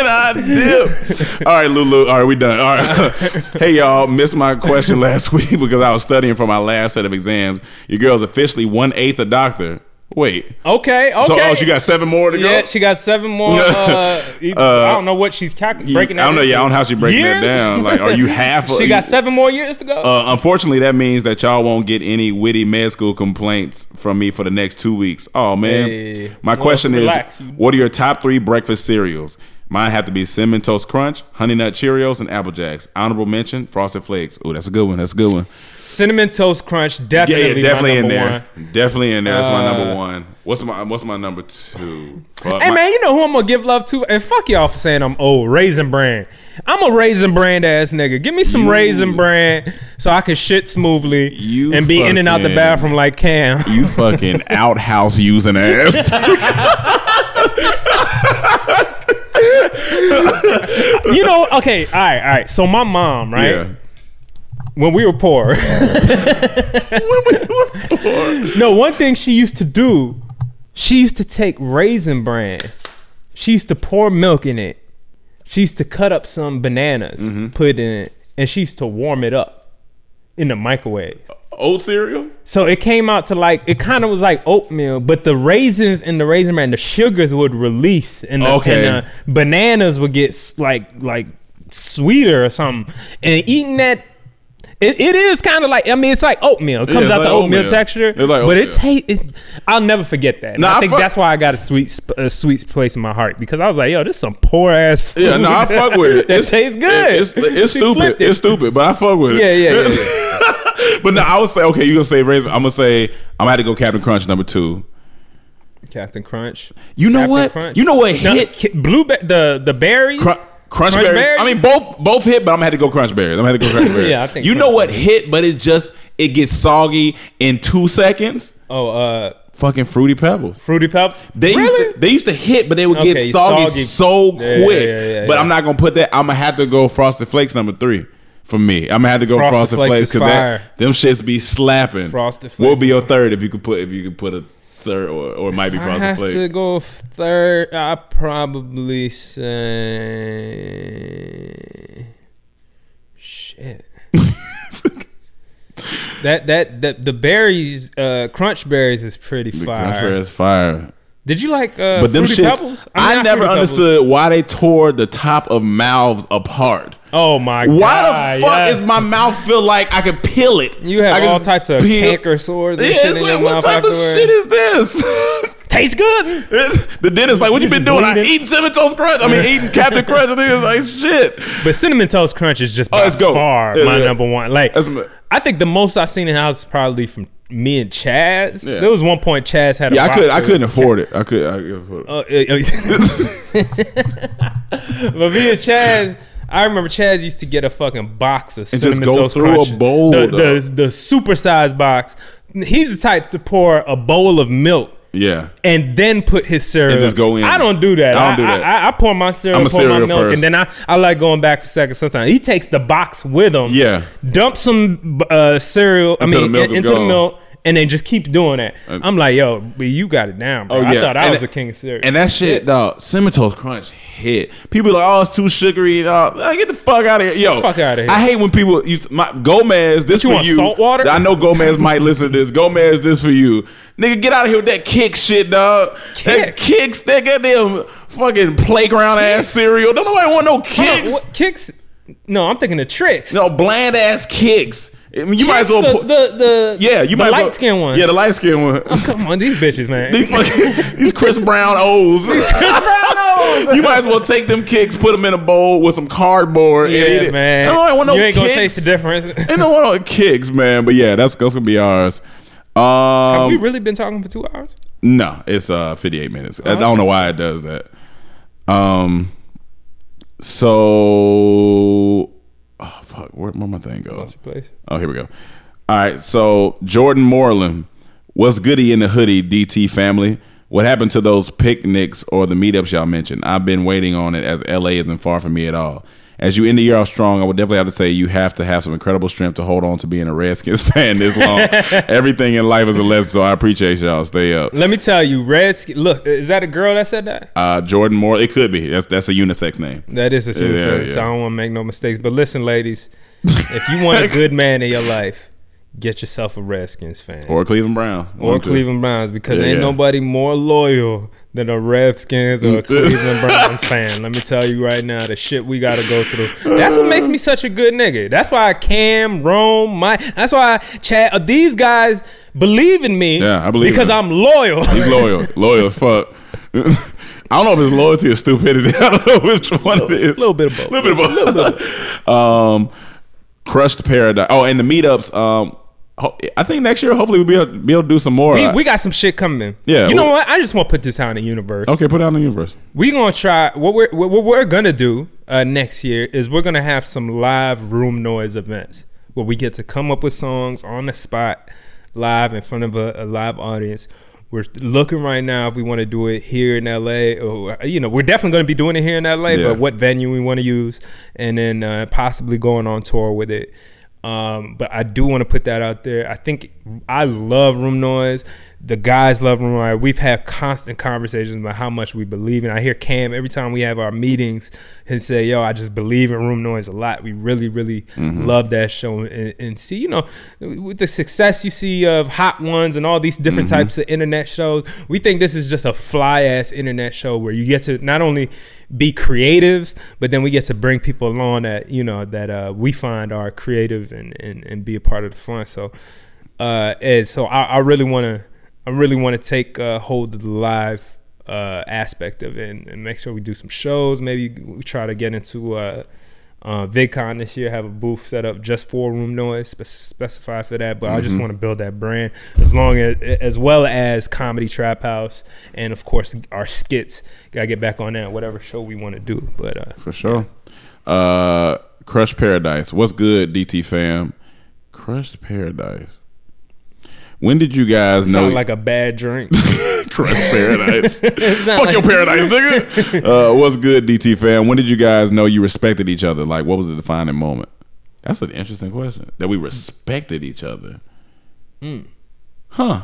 I dip. All right, Lulu. All right, we done. All right. hey, y'all. Missed my question last week because I was studying for my last set of exams. Your girl's officially one eighth a doctor. Wait. Okay, okay. So, oh, she got seven more to go. Yeah, she got seven more. Uh, either- I don't know what she's calculating. Breaking I don't know. Yeah, I don't know how she breaking years? that down. Like, are you half? she got seven more years to go. Uh, unfortunately, that means that y'all won't get any witty med school complaints from me for the next two weeks. Oh man, Hey. my Well, question relax. is, what are your top three breakfast cereals? Mine have to be cinnamon toast crunch, honey nut Cheerios, and Apple Jacks. Honorable mention: Frosted Flakes. Oh, that's a good one. That's a good one. Cinnamon toast crunch, definitely, yeah, definitely my in there. one. Definitely in there. That's my Uh, number one. What's my What's my number two? Fuck, Hey my- man, you know who I'm gonna give love to? And fuck y'all for saying I'm old. Raisin Bran. I'm a Raisin Bran ass nigga. Give me some You- Raisin Bran so I can shit smoothly You and be in and out the bathroom like Cam. You fucking outhouse using ass. you know, okay, all right, all right. So my mom, right? Yeah. When we were poor. no, one thing she used to do, she used to take raisin bran. She used to pour milk in it. She used to cut up some bananas, Mm-hmm. put it in it, and she used to warm it up in the microwave. Old cereal. So it came out to like it kind of was like oatmeal, but the raisins and the raisin bran, the sugars would release, and the, Okay. and the bananas would get like like sweeter or something. And eating that, it, it is kind of like I mean, it's like oatmeal. It comes it's out like the oatmeal, oatmeal. texture, It's like but it tastes. It, I'll never forget that. Nah, I I think fuck- that's why I got a sweet a sweet place in my heart because I was like, yo, this is some poor ass food. Yeah, no, I fuck with it. that tastes good. It's, it's stupid. it. It's stupid, but I fuck with it. Yeah, yeah, yeah, but no, I would say okay. You gonna say raisin? I'm gonna say I'm gonna have to go Captain Crunch number two. Captain Crunch. You know Captain what? Crunch. You know what hit ki- blue the the berries. Crunch, Crunch berries. berries? I mean, both both hit, but I'm gonna have to go crunch berries. I'm gonna have to go crunch berries. Yeah, I think you know what hit, but it just it gets soggy in two seconds. Oh, uh, Fucking fruity pebbles. fruity pebbles. They really? used to, they used to hit, but they would get soggy, soggy. so Yeah, yeah, quick. yeah, yeah, but. I'm not gonna put that. I'm gonna have to go Frosted Flakes number three for me. I'm gonna have to go Frosted Frosted, Flakes because that them shits be slapping. Frosted What would Flakes be your third if you could put if you could put a third or, or it might be I Frosted have to go third. I probably say shit. that that that the berries, uh, crunch berries is pretty The fire. Crunch berries fire. Did you like uh, but them fruity shits, pebbles? I, mean, not never Fruity Pebbles. understood why they tore the top of mouths apart. Oh my god! Why the fuck yes. is my mouth feel like I could peel it? You have I all types of peel- canker sores and Yeah, shit it's in like, your what mouth type of shit is this? Tastes good. It's- the dentist like, what you been doing? I bleeding. eating cinnamon toast crunch. I mean, eating Captain Crunch. And niggas like, shit. But cinnamon toast crunch is just by Oh, let's go. far Yeah, my yeah. number one. Like That's I think the most I've seen in house is probably from me and Chaz. Yeah. There was one point Chaz had Yeah, I could. I couldn't afford it. I could. I could afford it. Uh, but me and Chaz, I remember Chaz used to get a fucking box of And cinnamon just go through a bowl, the, the the supersized box. He's the type to pour a bowl of milk Yeah. and then put his cereal. And just go in. I don't do that. I don't do that. I, I, I pour my cereal, I'm a pour my cereal milk, first. and then I, I like going back for seconds. Sometimes he takes the box with him. Yeah. dump some uh, cereal. I Until the mean, milk in- is into the milk, and then just keep doing that. Uh, I'm like, yo, but you got it down, bro. Oh, I thought I And was that- a king of cereal. And that shit, dog, cinnamon crunch hit. People like, oh, it's too sugary. Dog. Like, get the fuck out of here, yo. fuck outta here. I hate when people use my Gomez. This you for you. salt water? I know Gomez might listen to this. Gomez, this for you, nigga. Get out of here with that kick shit, dog. That Kick? kicks, that goddamn fucking playground ass cereal. Don't nobody want no on, kicks. what- kicks? No, I'm thinking of tricks. No bland ass kicks. I mean, you might as well the, put. the, the yeah, you the might well- light skin one. Yeah, the light skin one. Oh, come on, these bitches, man. These fucking these Chris Brown O's. you might as well take them kicks, put them in a bowl with some cardboard. and eat yeah, it. man. I don't want no you ain't gonna kicks. taste the difference. Ain't no one no kicks, man. But yeah, that's that's gonna be ours. Have we Um, really been talking for two hours? no, it's uh 58 minutes. I I don't know why it does that. Um, so oh fuck, where where my thing go? place. Oh, here we go. All right, so Jordan Moreland, what's goody in the hoodie, DT family? What happened to those picnics or the meetups y'all mentioned? I've been waiting on it as LA isn't far from me at all. As you end the year off strong, I would definitely have to say you have to have some incredible strength to hold on to being a Redskins fan this long. Everything in life is a lesson, so I appreciate y'all. Stay up. Let me tell you, Redskin. Look, is that a girl that said that? Uh, Jordan Moore, it could be. That's that's a unisex name. That is a Yeah, yeah. so I don't want to make no mistakes. But listen, ladies, if you want a good man in your life, get yourself a Redskins fan Or Cleveland Browns or Cleveland Browns because Yeah, ain't yeah. nobody more loyal than a Redskins or a Cleveland Browns fan. Let me tell you right now, the shit we got to go through. That's what makes me such a good nigga. That's why Cam, Rome, my. That's why Chad. uh, These guys believe in me. Yeah, I believe because. I'm loyal. He's loyal, loyal as fuck. I don't know if it's loyalty or stupidity. I don't know which one it is. A little bit of both. A little bit of both. um, crushed paradise. Oh, and the meetups. Um, I think next year, hopefully, we'll be able, be able to do some more. We, we got some shit coming. Yeah, You know well- what? I just want to put this out in the universe. okay, put it out in the universe. We're gonna try what we're what we're gonna do uh, next year is we're gonna have some live room noise events where we get to come up with songs on the spot live in front of a, a live audience we're looking right now if we want to do it here in LA or you know we're definitely going to be doing it here in LA Yeah. but what venue we want to use and then uh, possibly going on tour with it um, but I do want to put that out there. I think I love room noise. The guys love room noise. We've had constant conversations about how much we believe in. I hear Cam every time we have our meetings and say, "Yo, I just believe in room noise a lot." We really, really Mhm. love that show and, and see, you know, with the success you see of Hot Ones and all these different Mhm. types of internet shows. We think this is just a fly ass internet show where you get to not only be creative, but then we get to bring people along that you know that uh, we find are creative and, and and be a part of the fun. So, uh, and so I, I really want to I really want to take uh, hold of the live uh, aspect of it and, and make sure we do some shows. Maybe we try to get into uh, uh, VidCon this year, have a booth set up just for room noise, spec- specified for that. But I just Mhm. want to build that brand as long as as well as comedy trap house and of course our skits. Gotta get back on that whatever show we want to do. But uh, For sure. Uh, Crushed Paradise. What's good, DT fam? Crushed Paradise. When did you guys know? sound like a bad drink. Crushed Paradise. It Fuck your paradise, nigga. Uh, what's good, DT fam? When did you guys know you respected each other? Like, what was the defining moment? That's an interesting question. That we respected each other. Hmm. Huh.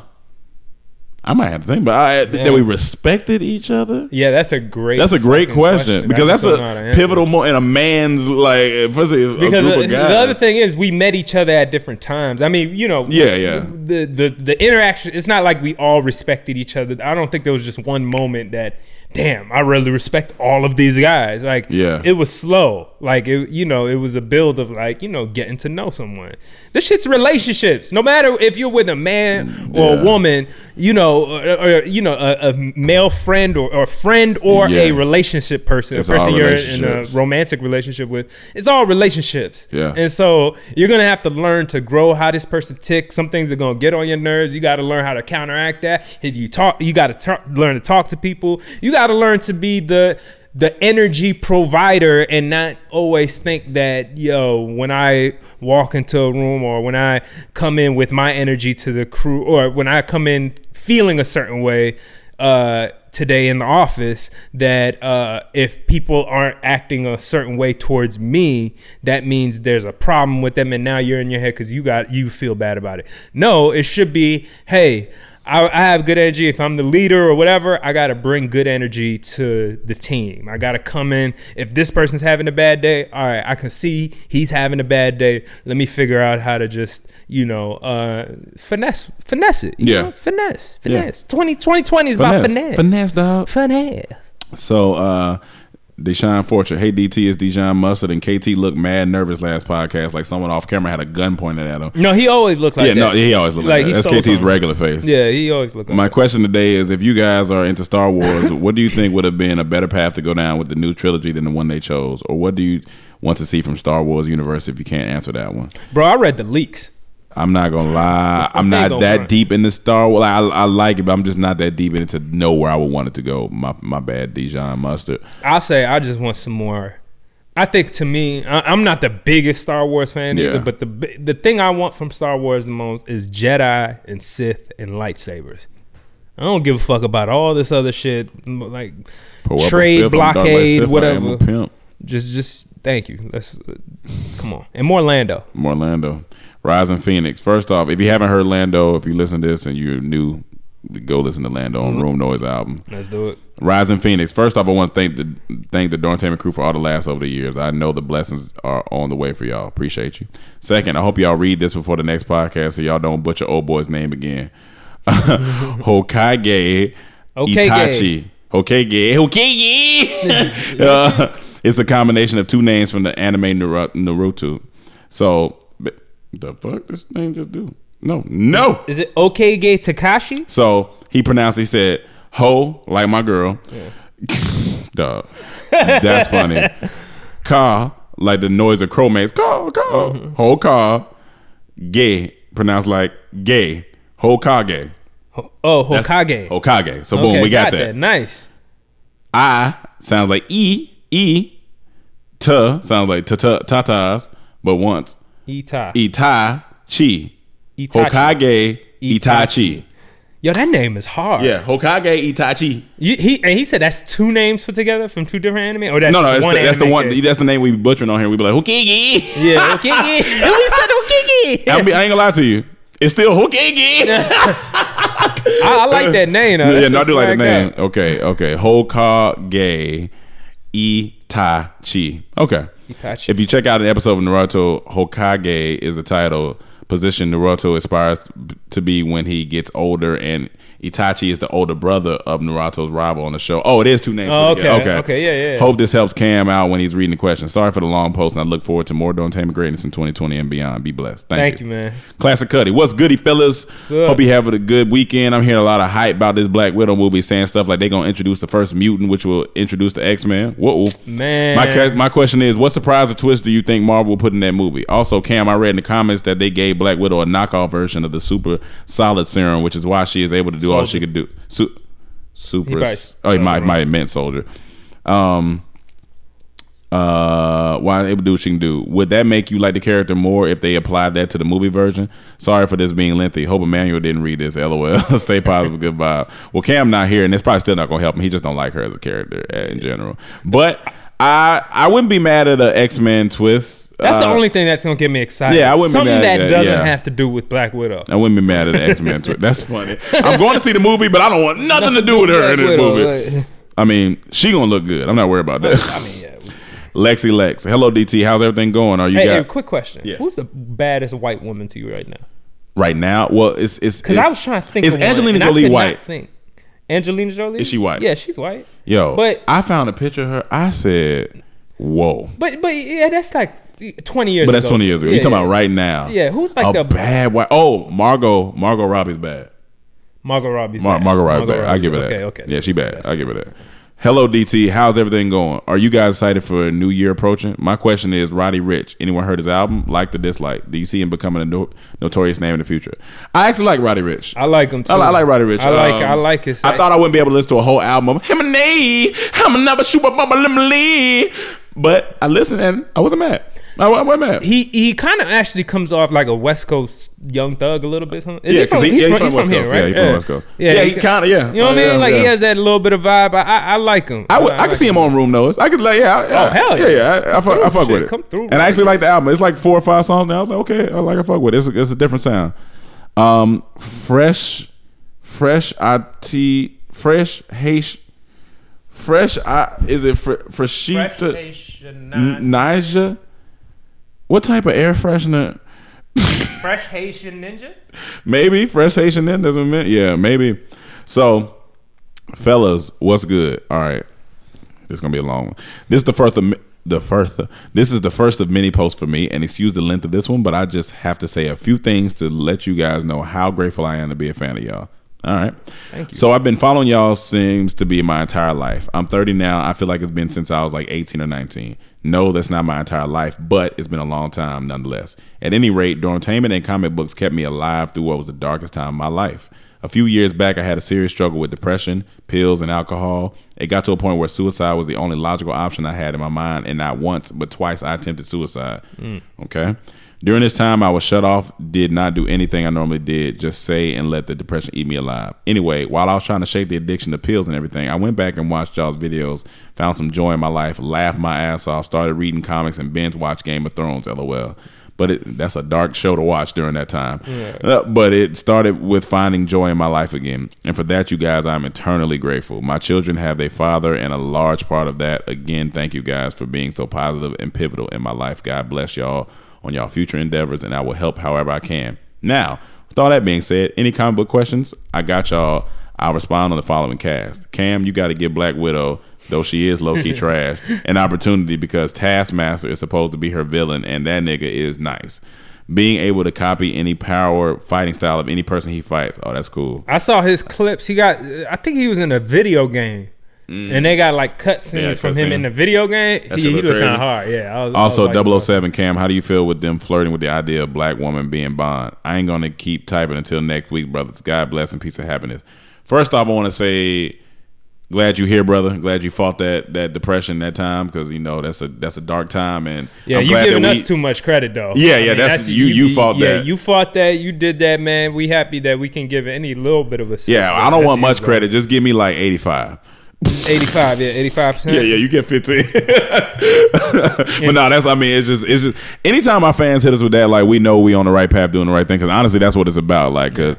I might have to think, but I, that we respected each other. Yeah, that's a great. That's a great fucking question, because that's don't know how to a pivotal moment in a man's like, because of the other thing is we met each other at different times. I mean, you know, Yeah, yeah. The the the interaction. It's not like we all respected each other. I don't think there was just one moment that, damn, I really respect all of these guys. Like, Yeah. it was slow. Like, it, you know, it was a build of like, you know, getting to know someone. This shit's relationships. No matter if you're with a man or Yeah. a woman, you know, or, or you know, a, a male friend or, or friend or Yeah. a relationship person, It's a person you're in a romantic relationship with. It's all relationships. Yeah. And so you're gonna have to learn to grow how this person ticks. Some things are gonna get on your nerves. You got to learn how to counteract that. If you talk, you got to learn to talk to people. You got to learn to be the the energy provider and not always think that yo when i walk into a room or when i come in with my energy to the crew or when i come in feeling a certain way uh today in the office that uh, if people aren't acting a certain way towards me, that means there's a problem with them, and now you're in your head because you got you feel bad about it. No, it should be, hey. I, I have good energy. If I'm the leader or whatever, I got to bring good energy to the team. I got to come in. If this person's having a bad day, all right, I can see he's having a bad day. Let me figure out how to just, you know, uh, finesse, finesse it. you Yeah. know? finesse, Yeah. finesse. 20, 2020 is about finesse. Finesse, dog. Finesse. So, uh, Deshaun Fortune, hey DT, is Deshaun Mustard and KT looked mad nervous last podcast, like someone off camera had a gun pointed at him. No, he always looked like yeah, that. no, he always looked like, he that. That's KT's something. regular face. Yeah, he always looked like My that. question today is: If you guys are into Star Wars, what do you think would have been a better path to go down with the new trilogy than the one they chose, or what do you want to see from Star Wars universe? If you can't answer that one, Bro, I read the leaks. I'm not gonna lie. I'm not that front. deep the Star Wars. I, I like it, but I'm just not that deep into know where I would want it to go. My my bad, Dijon mustard. I'll say I just want some more. I think to me, I, I'm not the biggest Star Wars fan Yeah. either, but the the thing I want from Star Wars the most is Jedi and Sith and lightsabers. I don't give a fuck about all this other shit like trade fifth, I'm dark like blockade, I am whatever. Just just thank you. Let's come on and more Lando. More Lando. Rising Phoenix. First off, if you haven't heard Lando, if you listen to this and you're new, go listen to Lando on Room Noise album. Let's do it. Rising Phoenix. First off, I want to thank the thank the Dormtainment crew for all the laughs over the years. I know the blessings are on the way for y'all. Appreciate you. Second, I hope y'all read this before the next podcast so y'all don't butcher old boy's name again. Hokage Okay, Itachi. Hokage. Hokage. uh, it's a combination of two names from the anime Naruto. So, the fuck this name just do? No, no. Is it okay gay Takashi? So he pronounced. He said "ho" like my girl. Dog. That's funny. Ka like the noise of crow makes. Ka ka. Mm-hmm. Ho ka. Gay pronounced like gay. Hokage. Oh, That's- Hokage. Hokage. So boom, Okay, we got, that. Nice. I sounds like E. E. T sounds like ta ta tatas, but once Ita. Itachi. Itachi. Hokage Itachi. Yo, that name is hard. Yeah, Hokage Itachi. You, he and he said that's two names put together from two different anime. Or that's no, no, that's one the, that's the one. character? That's the name we be butchering on here. We be like Hokage. Yeah, Hokage. we said Hokage. I, ain't gonna lie to you. It's still Hokage. I, I like that name. Though. yeah, no, I do like the name. out. Okay, okay. Hokage Itachi. Okay. Itachi. If you check out an episode of Naruto, Hokage is the title position Naruto aspires to be when he gets older, and Itachi is the older brother of Naruto's rival on the show. Oh, it is two names. Oh, together. okay, okay, yeah, yeah. yeah. Hope this helps Cam out when he's reading the question. Sorry for the long post, and I look forward to more Don't Greatness in 2020 and beyond. Be blessed. Thank, Thank you, man. Classic Cuddy. What's goody, fellas? up? Hope you having a good weekend. I'm hearing a lot of hype about this Black Widow movie, saying stuff like they're gonna introduce the first mutant, which will introduce the X Men. Whoa, Man. My my question is, what surprise or twist do you think Marvel will put in that movie? Also, Cam, I read in the comments that they gave Black Widow a knockoff version of the Super Solid Serum, which is why she is able to do all she could do. Su- super. He probably- oh, he might might have meant Soldier. Um. Uh, why able to do what she can do? Would that make you like the character more if they applied that to the movie version? Sorry for this being lengthy. Hope Amanuel didn't read this. LOL. Stay positive. Goodbye. Well, Cam not here, and it's probably still not gonna help him. He just don't like her as a character uh, in general. But I I wouldn't be mad at an X Men twist. That's the Uh, only thing that's gonna get me excited. yeah, I wouldn't be Something mad that at that, doesn't yeah. have to do with Black Widow. I wouldn't be mad at the X Men. That's funny. I'm going to see the movie, but I don't want nothing to do with her in Black this Widow, movie. like- I mean, she gonna look good. I'm not worried about that. I mean, yeah. Lexi Lex. Hello, DT. How's everything going? Are you Hey, got hey, quick question. Yeah. Who's the baddest white woman to you right now? right now? Well, it's it's Because I was trying to think. Is one, Angelina Jolie white? Think. Angelina Jolie Is she white? Yeah, she's white. Yo, But- I found a picture of her. I said, "Whoa!" But but yeah, that's like twenty years. But that's ago. 20 years ago. Yeah, you talking yeah. about right now? Yeah, who's like a the bad white? Oh, Margot. Margot Robbie's bad. Margot Robbie's Mar- bad. Margot Robbie's bad. I give her that. Okay, okay. Yeah, she bad. I give her that. Hello, DT. How's everything going? Are you guys excited for a new year approaching? My question is, Roddy Ricch. Anyone heard his album? Like or dislike? Do you see him becoming a no- notorious name in the future? I actually like Roddy Ricch. I like him too. I, li- I like Roddy Ricch. I like Um, I like his. I thought I wouldn't be able to listen to a whole album of him and Nay, him and never shoot a bubble lee. But I listened and I wasn't mad. I, wa- I wasn't he he kind of actually comes off like a West Coast young thug a little bit. huh? Is Yeah, because he- he's yeah, he's from West here, Coast. right? Yeah, he's from West Coast. Yeah, Yeah, he kinda- yeah. You know what Oh, I mean? yeah, like he has that little bit of vibe. I I, I like him. I would, I, can see him on Room Noise. I could like, yeah, I- Oh, hell yeah. yeah, yeah. I, fuck, I fuck through, with it. Come through, and I actually like the album. It's like four or five songs now. I was like, okay, I like, I fuck with it. It's a, it's a different sound. Um, fresh, fresh it, fresh Haitian, fresh. I is it fr- freshita N- Niger? What type of air freshener? Fresh Haitian ninja. Maybe fresh Haitian then doesn't mean yeah maybe. So, fellas, what's good? All right, this is gonna be a long one. This is the first of the first. This is the first of many posts for me, and excuse the length of this one, but I just have to say a few things to let you guys know how grateful I am to be a fan of y'all. All right. Thank you. So I've been following y'all seems to be my entire life. I'm 30 now. I feel like it's been since I was like 18 or 19. No, that's not my entire life, but it's been a long time nonetheless. At any rate, Dormtainment and comic books kept me alive through what was the darkest time of my life. A few years back, I had a serious struggle with depression, pills, and alcohol. It got to a point where suicide was the only logical option I had in my mind, and not once, but twice I attempted suicide. Mm. Okay. During this time, I was shut off, did not do anything I normally did, just say and let the depression eat me alive. Anyway, while I was trying to shake the addiction to pills and everything, I went back and watched y'all's videos, found some joy in my life, laughed my ass off, started reading comics, and binge watched Game of Thrones, lol. But it, that's a dark show to watch during that time. Yeah. Uh, but it started with finding joy in my life again. And for that, you guys, I'm eternally grateful. My children have their father, and a large part of that. Again, thank you guys for being so positive and pivotal in my life. God bless y'all on y'all future endeavors, and I will help however I can. Now, with all that being said, any comic book questions? I got y'all. I'll respond on the following cast. Cam, you got to give Black Widow, though she is low key trash, an opportunity because Taskmaster is supposed to be her villain, and that nigga is nice. Being able to copy any power fighting style of any person he fights. Oh, that's cool. I saw his clips. He got. I think he was in a video game, and they got like cutscenes Mm. Yeah, from him cutscene. in the video game. That He, he looked kind of hard. Yeah. I was, Also, I was like, 007 Cam, how do you feel with them flirting with the idea of black woman being Bond? I ain't gonna keep typing until next week, brothers. God bless and peace and happiness. First off, I want to say, glad you here, brother. Glad you fought that that depression that time because you know that's a that's a dark time and Yeah, I'm you giving that us too much credit though. Yeah, yeah, that's- you- you fought yeah, that. You fought that. You did that, man. We happy that we can give any little bit of a. Yeah, I don't want much credit. Just give me like 85. Yeah, eighty-five percent. Yeah, yeah, you get 15. but no, that's I mean, it's just it's just anytime our fans hit us with that, like we know we on the right path doing the right thing. Cause honestly, that's what it's about. Like, cause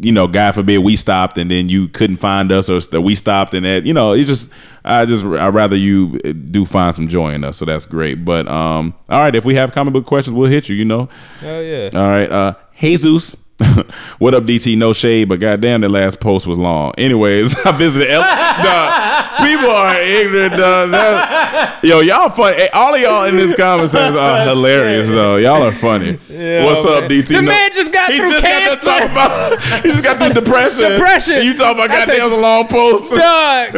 you know, God forbid we stopped and then you couldn't find us, or we stopped and that you know, it just I just I rather you uh, do find some joy in us. So that's great. But um, all right, if we have comic book questions, we'll hit you. You know. Hell yeah. All right, uh, Jesus. what up, DT? No shade, but goddamn, that last post was long. Anyways, I visited. El- Dog, people are ignorant. dog. That- yo, y'all funny. Hey, all of y'all in this conversation are hilarious, though. Y'all are funny. Yeah, What's up. DT? The man just got he through just Got to talk cancer. about, he just got through depression. Depression. And you talking about goddamn was a long post. Dog,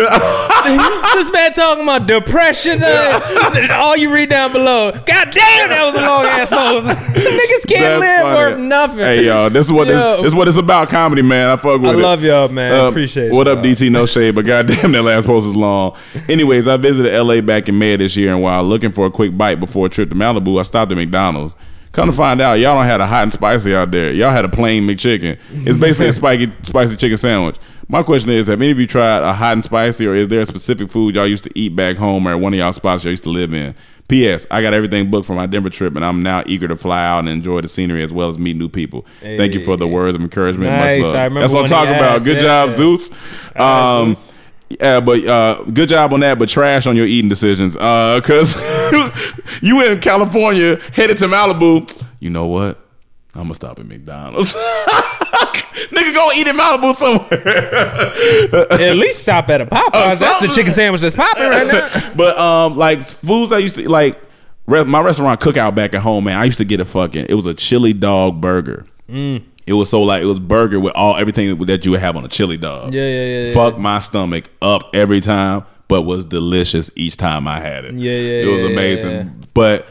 this man talking about depression. uh, all you read down below. God damn, that was a long ass post. Niggas can't That's live funny. worth nothing. Hey, yo, this is what this, this is what it's about. Comedy, man. I fuck with I it. love y'all, man. Uh, Appreciate it. What y'all. up, DT? No shade, but goddamn, that last post is long. Anyways, I visited LA back in May this year, and while looking for a quick bite before a trip to Malibu, I stopped at McDonald's. Come to find out, y'all don't have a hot and spicy out there. Y'all had a plain McChicken. It's basically a spiky, spicy chicken sandwich. My question is, have any of you tried a hot and spicy, or is there a specific food y'all used to eat back home or at one of y'all spots y'all used to live in? P.S. I got everything booked for my Denver trip, and I'm now eager to fly out and enjoy the scenery as well as meet new people. Thank you for the words of encouragement. Nice. Much love. I remember That's what I'm talking about. asked, Good yeah. job, Zeus. Right, Um, yeah, but uh, good job on that. But trash on your eating decisions, uh, cause you in California headed to Malibu. You know what? I'm gonna stop at McDonald's. Nigga, go eat in Malibu somewhere. At least stop at a Popeyes. That's the chicken sandwich that's popping right now. but um, like foods I used to like. Re- my restaurant cookout back at home, man. I used to get a fucking. It was a chili dog burger. Mm. It was so like it was burger with all everything that you would have on a chili dog. Yeah, yeah, yeah, yeah. Fuck my stomach up every time, but was delicious each time I had it. Yeah, yeah, It was yeah, amazing. yeah. But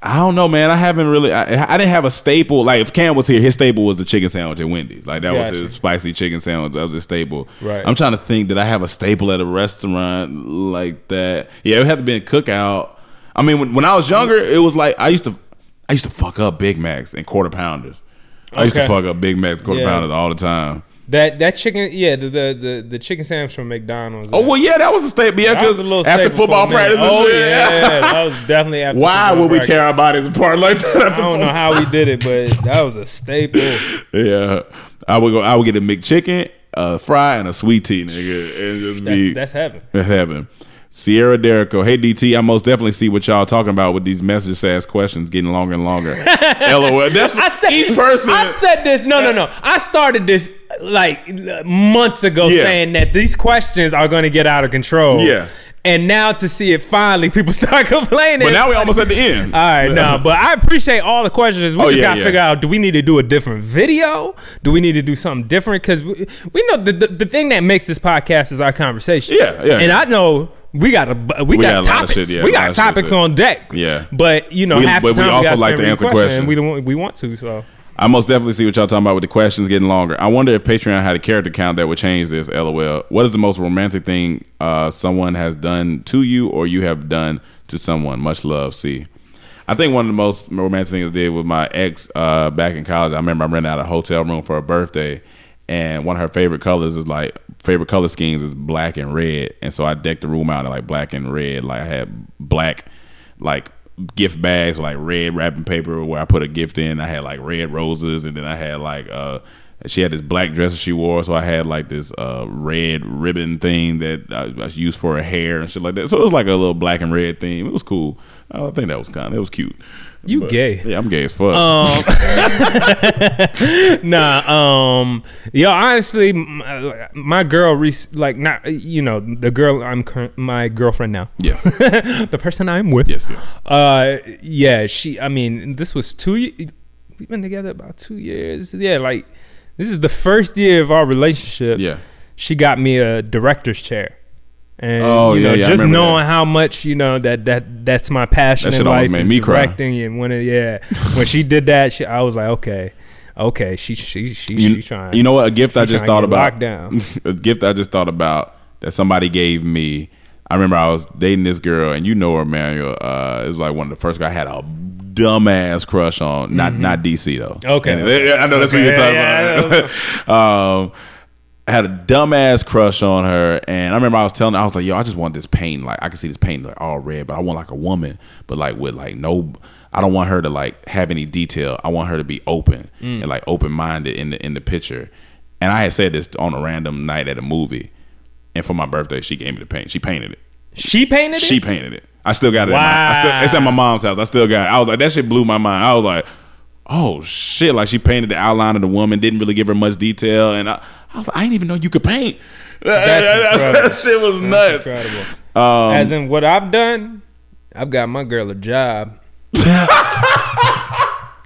I don't know, man. I haven't really. I, I didn't have a staple. Like if Cam was here, his staple was the chicken sandwich at Wendy's. Like that Gotcha. was his spicy chicken sandwich. That was his staple. Right. I'm trying to think. Did I have a staple at a restaurant like that? Yeah, it had to be a cookout. I mean, when, when I was younger, it was like I used to. I used to fuck up Big Macs and quarter pounders. I used to fuck up Big Macs, quarter Yeah. pounders all the time. That that chicken, yeah, the the the, the chicken sandwich from McDonald's. Oh well, yeah, that was a staple. Yeah, That was because a little after football for a minute. practice and Oh, shit. yeah, that was definitely after Why would we practice. tear our bodies apart like that? I don't know how we did it, but that was a staple. Yeah, I would go. I would get a McChicken, a fry, and a sweet tea, nigga, and just be That's that's heaven. that's heaven. Sierra Derico, hey DT, I most definitely see what y'all talking about with these message ass questions getting longer and longer. LOL. That's I said each person. I said this. No, no, no. I started this like months ago, Yeah. saying that these questions are going to get out of control. Yeah. and now to see it finally, people start complaining. But now we almost at the end. All right, no, but I appreciate all the questions. We Oh, just yeah, gotta yeah. figure out: do we need to do a different video? Do we need to do something different? Because we, we know the, the the thing that makes this podcast is our conversation. Yeah, yeah. And I know we got a we, We got, got topics. shit, yeah, we got of shit topics on deck. Yeah. But you know, We- half but the we also gotta like to answer questions, questions. and We don't we want to. So I most definitely see what y'all talking about with the questions getting longer. I wonder if Patreon had a character count that would change this. LOL. What is the most romantic thing uh, someone has done to you or you have done to someone? Much love. See. I think one of the most romantic things I did with my ex uh, back in college. I remember I rented out a hotel room for her birthday, and one of her favorite colors is like favorite color schemes is black and red, and so I decked the room out in like black and red. Like I had black, like gift bags with like red wrapping paper where I put a gift in. I had like red roses, and then I had like uh. She had this black dress that she wore, so I had like this uh, red ribbon thing that I, I used for her hair and shit like that. So it was like a little black and red theme. It was cool. I think that was kind of it was cute. You But, gay. Yeah, I'm gay as fuck. Um, nah, um, yo, honestly, my, my girl, rec- like, not you know, the girl I'm cur- my girlfriend now. Yes. the person I'm with. Yes, yes. Uh, yeah, she. I mean, this was two. We've been together about two years. Yeah, like this is the first year of our relationship. Yeah. she got me a director's chair. And Oh, you know, yeah, yeah, just knowing how much you know that that that's my passion That in life made me cry. directing. And when it, yeah, when she did that, she, I was like, okay, okay, she she she you, she trying. you know what? A gift I just thought about. locked down. a gift I just thought about that somebody gave me. I remember I was dating this girl, and you know her, Manuel. Uh, it was like one of the first guys I had a dumbass crush on. Not not DC though. Okay. And- I know that's Okay, what you're talking yeah, about. um, I had a dumbass crush on her, and I remember I was telling her, I was like, "Yo, I just want this paint. Like, I can see this paint like all red, but I want like a woman, but like with like no. I don't want her to like have any detail. I want her to be open Mm. and like open minded in the in the picture. And I had said this on a random night at a movie, and for my birthday, she gave me the paint. She painted it. She painted it. She painted it. I still got it. In my, I still, it's at my mom's house. I still got it. I was like, that shit blew my mind. I was like, oh shit! Like she painted the outline of the woman, didn't really give her much detail, and I, I was like, I didn't even know you could paint. That shit was That's nuts. incredible. Um, As in what I've done, I've got my girl a job.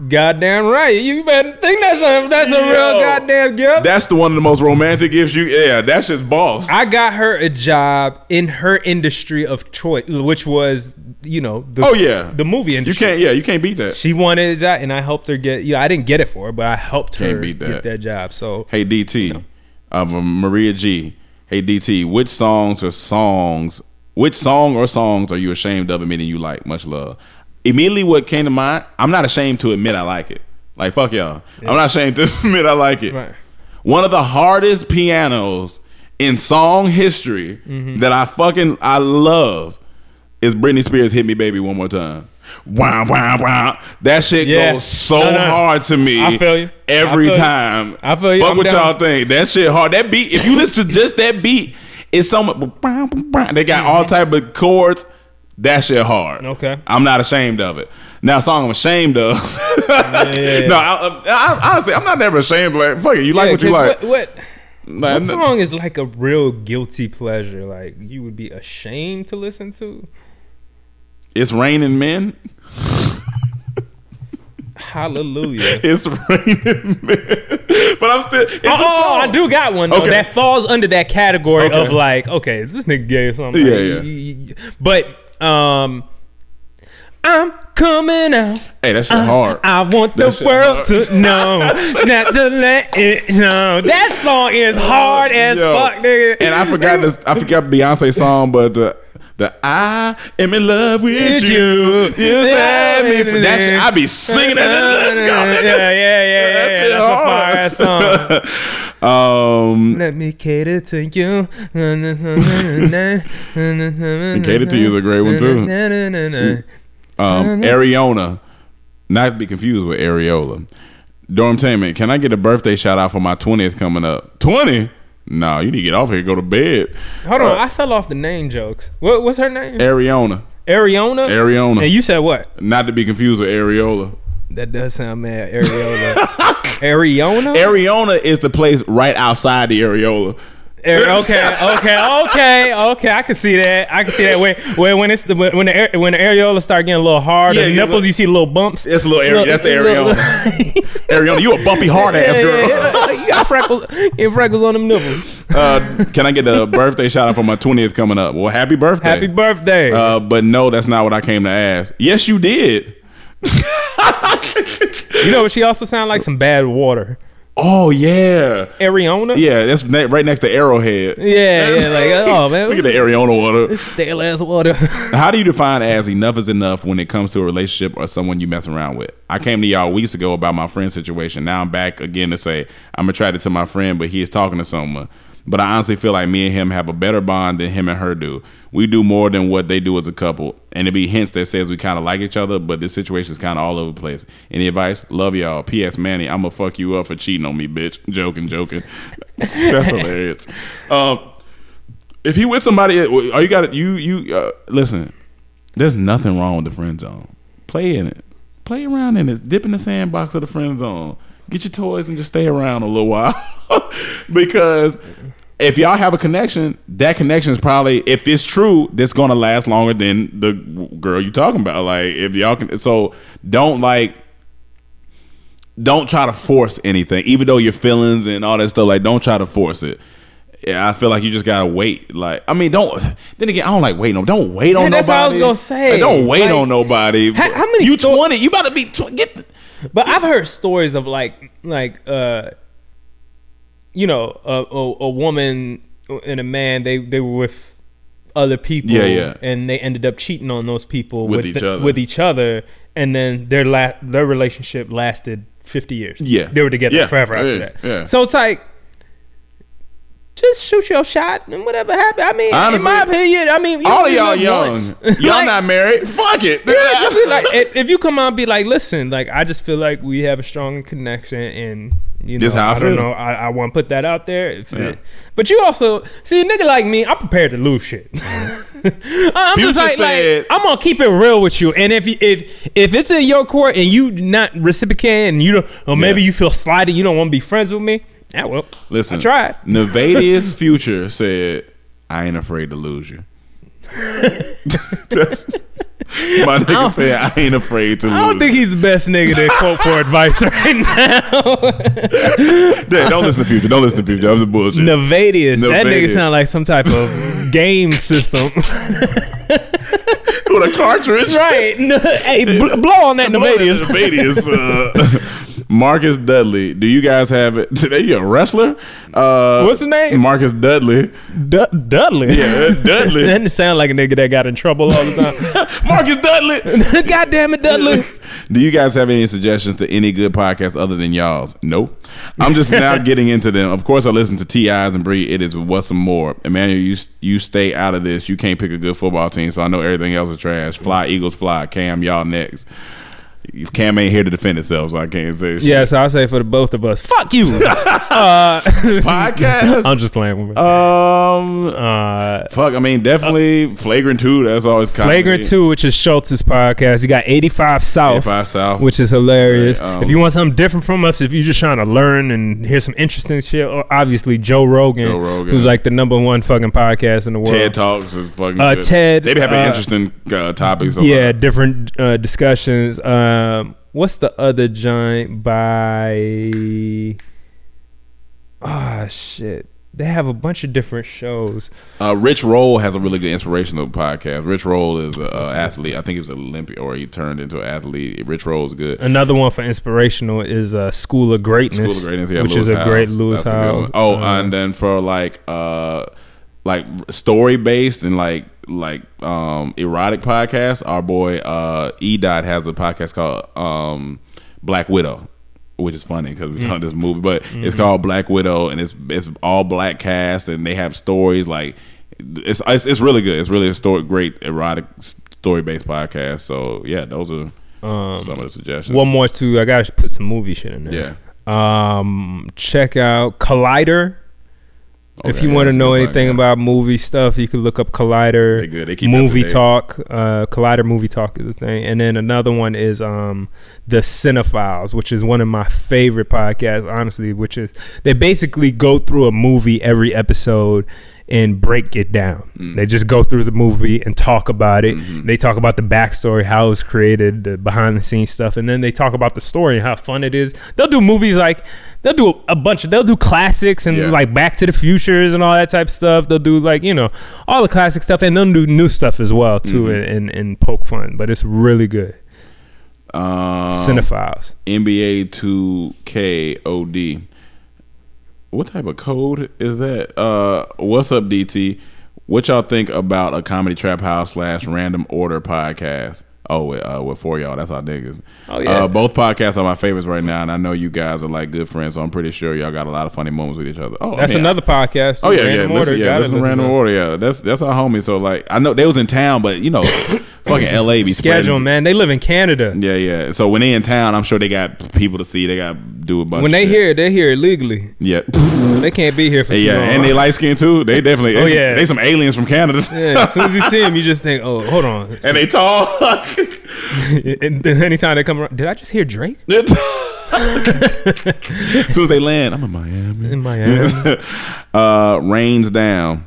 goddamn right. You better think that's a that's a real Yo. goddamn gift. That's the one of the most romantic gifts you. Yeah, that's just boss. I got her a job in her industry of choice, which was, you know, the, Oh, yeah. the movie industry. You can't. Yeah, you can't beat that. She wanted that, and I helped her get. You know, I didn't get it for her, but I helped Can't her beat that. get that job. So Hey DT, of um, Maria G. Hey DT, which songs or songs, which song or songs are you ashamed of admitting you like? Much love. Immediately, what came to mind? I'm not ashamed to admit I like it. Like fuck y'all. I'm not ashamed to admit I like it. Right. One of the hardest pianos in song history Mm-hmm. that I fucking I love is Britney Spears "Hit Me Baby One More Time." Wow, wow, wow! That shit Yeah. goes so No, no. hard to me. I feel you. every I feel you. time. I feel you. Fuck I'm what down. y'all think. That shit hard. That beat. If you listen to just that beat, it's so much. They got all type of chords. That shit hard. Okay. I'm not ashamed of it. Now, song I'm ashamed of. yeah, yeah. no, I, I, honestly, I'm not never ashamed. Like, fuck it. You like what you like. What, what, Like, what song is like a real guilty pleasure? Like you would be ashamed to listen to? It's raining men. Hallelujah. It's raining men. But I'm still. It's oh, a song. I do got one though. Okay. that falls under that category Okay. of like, okay, is this nigga gay or something? Yeah, Like, yeah. But um, I'm coming out. Hey, that's I, hard. I want That the world hard. to know, not to let it know. That song is hard as Yo. fuck, nigga. And I forgot this. I forgot Beyonce song, but the the I am in love with you. you. You had me for that shit. I be singing that. Let's go. Yeah, yeah, yeah, yeah. Yeah. shit That's a fire ass song. Um, Let me cater to you. Cater to You is a great one, too. um, Ariona, not to be confused with Areola. Dormtainment, can I get a birthday shout out for my twentieth coming up? Twenty? No, you need to get off here. Go to bed. Hold on, Uh, I fell off the name jokes. What, what's her name? Ariona. Ariona. Ariona. And you said what? Not to be confused with Areola. That does sound mad. Areola. Ariona. Ariona is the place right outside the areola. Okay, okay, okay, okay. I can see that. I can see that. Wait, wait. When it's the when when the, when the areola start getting a little hard, Yeah, the nipples, look. you see little bumps. It's a little area. That's the Ariana. Ariana, you a bumpy hard ass Yeah, girl. yeah, yeah. You got freckles. Get freckles on them nipples. Uh, can I get a birthday shout out for my 20th coming up? Well, happy birthday. Happy birthday. Uh, but no, that's not what I came to ask. Yes, you did. You know what? She also sound like some bad water. Oh yeah, Ariona. yeah. That's ne- right next to Arrowhead. Yeah, yeah. Like, oh man, Look at the Ariana water. It's stale ass water. How do you define as enough is enough when it comes to a relationship or someone you mess around with? I came to y'all weeks ago about my friend situation. Now I'm back again to say I'm attracted to my friend, but he is talking to someone. But I honestly feel like me and him have a better bond than him and her do. We do more than what they do as a couple. And it be hints that says we kind of like each other, but this situation is kind of all over the place. Any advice? Love y'all. P.S. Manny, I'm going to fuck you up for cheating on me, bitch. Joking, joking. That's hilarious. Um, if he with somebody, are you got it? You you uh, listen. There's nothing wrong with the friend zone. Play in it. Play around in it. Dip in the sandbox of the friend zone. Get your toys and just stay around a little while. because if y'all have a connection, that connection is probably, if it's true, that's gonna last longer than the girl you talking about. Like if y'all can, so don't like don't try to force anything, even though your feelings and all that stuff. Like, don't try to force it. Yeah, I feel like you just gotta wait. Like, I mean, don't. Then again, I don't like waiting on. Don't wait on Yeah, that's what I was gonna say. Like, don't wait Like, on nobody. how- how many You sto- twenty? You about to be tw- get. The, But I've heard stories of like like uh you know a, a, a woman and a man they they were with other people Yeah, yeah. and they ended up cheating on those people With each other. with each other and then their la- their relationship lasted 50 years Yeah. they were together Yeah. forever after that yeah. so it's like just shoot your shot and whatever happened. I mean, Honestly, in my opinion, I mean, you all of y'all young. once. Y'all Like, not married. Fuck it. yeah, just like if, you come out and be like, listen, like I just feel like we have a strong connection, and you know, I I, don't know, I, I want to put that out there. Yeah. it, but you also see a nigga like me, I'm prepared to lose shit. I'm Future just like, said- like I'm gonna keep it real with you, and if you, if if it's in your court and you not reciprocating, and you don't, or maybe Yeah. you feel slighted, you don't want to be friends with me. Yeah, well, Listen, I tried. Nevadius Future said, "I ain't afraid to lose you." That's my nigga said, "I ain't afraid to lose." I don't think he's the best nigga to quote for advice right now. Dad, don't listen to Future. Don't listen to Future. That was a bullshit. Nevadius. That nigga sound like some type of game system. With a cartridge, right. No, hey, bl- blow on that Nevadius. Nevadius. Uh, Marcus Dudley. Do you guys have it? Today you a wrestler? Uh, What's his name? Marcus Dudley. Du- Dudley. Yeah, Dudley. that sound like a nigga that got in trouble all the time. Marcus Dudley. God damn it, Dudley. Do you guys have any suggestions to any good podcast other than y'all's? Nope. I'm just now getting into them. Of course, I listen to T.I.'s and Bree. It is what's some more. Amanuel, you you stay out of this. You can't pick a good football team, so I know everything else is trash. Fly Eagles, fly. Cam, y'all next. Cam ain't here to defend itself, so I can't say shit. Yeah, so I'll say for the both of us, fuck you. uh, Podcast? I'm just playing with me. Um, Uh, fuck. I mean, definitely Flagrant Two. That's always kind Flagrant 2, which is Schulz's podcast. You got 85 South. 85 South. Which is hilarious. Right, um, if you want something different from us, if you're just trying to learn and hear some interesting shit, or obviously Joe Rogan, Joe Rogan. who's like the number one fucking podcast in the world. TED Talks is fucking. Uh, good. TED, They be having uh, interesting uh, topics. yeah, different uh, discussions. Um, what's the other joint by? Ah, shit. They have a bunch of different shows. Uh, Rich Roll has a really good inspirational podcast. Rich Roll is an athlete. I think he was an Olympic or he turned into an athlete. Rich Roll is good. Another one for inspirational is uh, School of Greatness, School of Greatness, yeah, which Lewis is a great. Lewis Howe. Oh, Uh, and then for like uh like story based and like like um erotic podcasts, our boy uh E Dot has a podcast called um Black Widow. Which is funny because we Mm. talked this movie, but it's Mhm. called Black Widow, and it's it's all black cast, and they have stories like it's it's, it's really good. It's really a story, great erotic story based podcast. So yeah, those are Um, some of the suggestions. One more too. I gotta put some movie shit in there. Yeah. Um, check out Collider. If you want to know anything about movie stuff, you can look up Collider They. They keep you up to Movie. Talk. Uh, Collider Movie Talk is the thing, and then another one is um the Cinephiles, which is one of my favorite podcasts, honestly. Which is they basically go through a movie every episode and break it down. Mm. They just go through the movie and talk about it. Mm-hmm. They talk about the backstory, how it was created, the behind the scenes stuff, and then they talk about the story and how fun it is. They'll do movies like they'll do a bunch of they'll do classics and Yeah. like Back to the Futures and all that type of stuff. They'll do like you know all the classic stuff and they'll do new stuff as well too Mhm. and, and and poke fun. But it's really good. Um, Cinephiles. NBA 2K OD. What type of code is that? Uh, what's up, DT? What y'all think about a comedy trap house slash random order podcast? Oh, with, uh, with four y'all, that's our niggas. Oh, yeah. Uh, both podcasts are my favorites right now, and I know you guys are like good friends, so I'm pretty sure y'all got a lot of funny moments with each other. Oh, I That's mean, another podcast. Oh yeah, yeah. Listen, Order. yeah, listen listen random order. Yeah, that's that's our homie. So like, I know they was in town, but you know, fucking L.A. be Schedule, spreading- man. They live in Canada. Yeah, yeah. So when they in town, I'm sure they got people to see. They got to do a bunch. When of they it, they hear it legally. yeah, So they can't be here for yeah, long. and they light skinned too. They definitely. Oh, they some- yeah. they some aliens from Canada. Yeah, as soon as you see them, you just think, "Oh, hold on." and they tall. and then anytime they come around, did I just hear Drake? as soon as they land, I'm in Miami. In Miami. uh, rains down.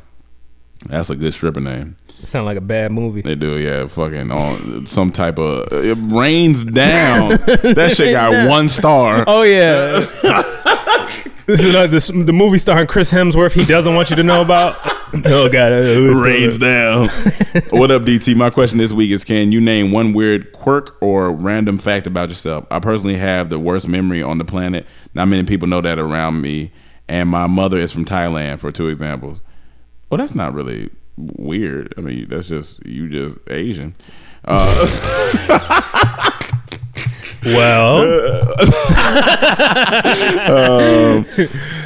That's a good stripper name. Sound like a bad movie. They do, yeah. Fucking on some type of it rains down. that shit got one star. Oh yeah. this is like this, the movie starring Chris Hemsworth. He doesn't want you to know about. Oh god, rains down. what up, DT? My question this week is: Can you name one weird quirk or random fact about yourself? I personally have the worst memory on the planet. Not many people know that around me, and my mother is from Thailand. For two examples. Well, that's not really weird. I mean, that's just you just Asian. Uh, Well, um,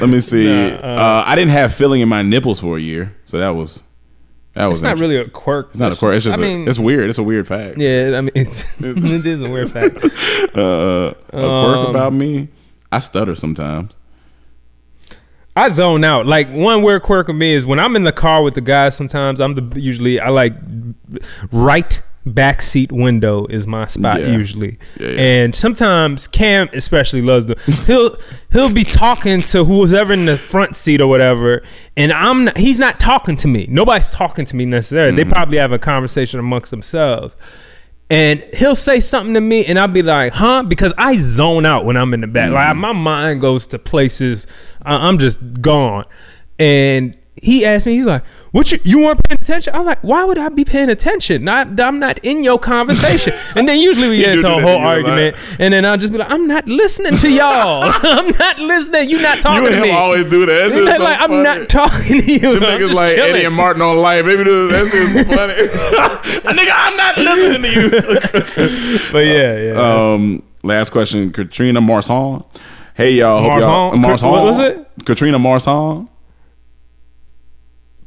let me see. Nah, uh, uh, I didn't have filling in my nipples for a year, so that was that was not really a quirk. It's not a quirk. It's just I a- mean, it's weird. It's a weird fact. Yeah, I mean, it's, it is a weird fact. Uh, a quirk Um, about me. I stutter sometimes. I zone out. Like one weird quirk of me is when I'm in the car with the guys. Sometimes I'm the usually I like right back seat window is my spot Yeah. usually. Yeah, yeah. And sometimes Cam especially loves the he'll he'll be talking to who's ever in the front seat or whatever, and I'm not, he's not talking to me. Nobody's talking to me necessarily. They Mhm. probably have a conversation amongst themselves. And he'll say something to me, and I'll be like, "Huh?" Because I zone out when I'm in the back. Like mm-hmm. my mind goes to places. I- I'm just gone. And he asked me, he's like, "What you you weren't paying attention?" I'm like, "Why would I be paying attention? Not I'm not in your conversation." and then usually we get into a whole to you a lot. argument, and then I'll just be like, "I'm not listening to y'all. I'm not listening. You not talking you and to him me." always do that. That's just that so like I'm funny. not talking to you. Them I'm niggas like chilling. Eddie and Martin on life. Maybe do that's just funny. Nigga, I'm not listening to you. But yeah, yeah. Um, last question, Katrina Marsan. Hey y'all, hope y'all. Marsan? Marsan. What was it? Katrina Marsan.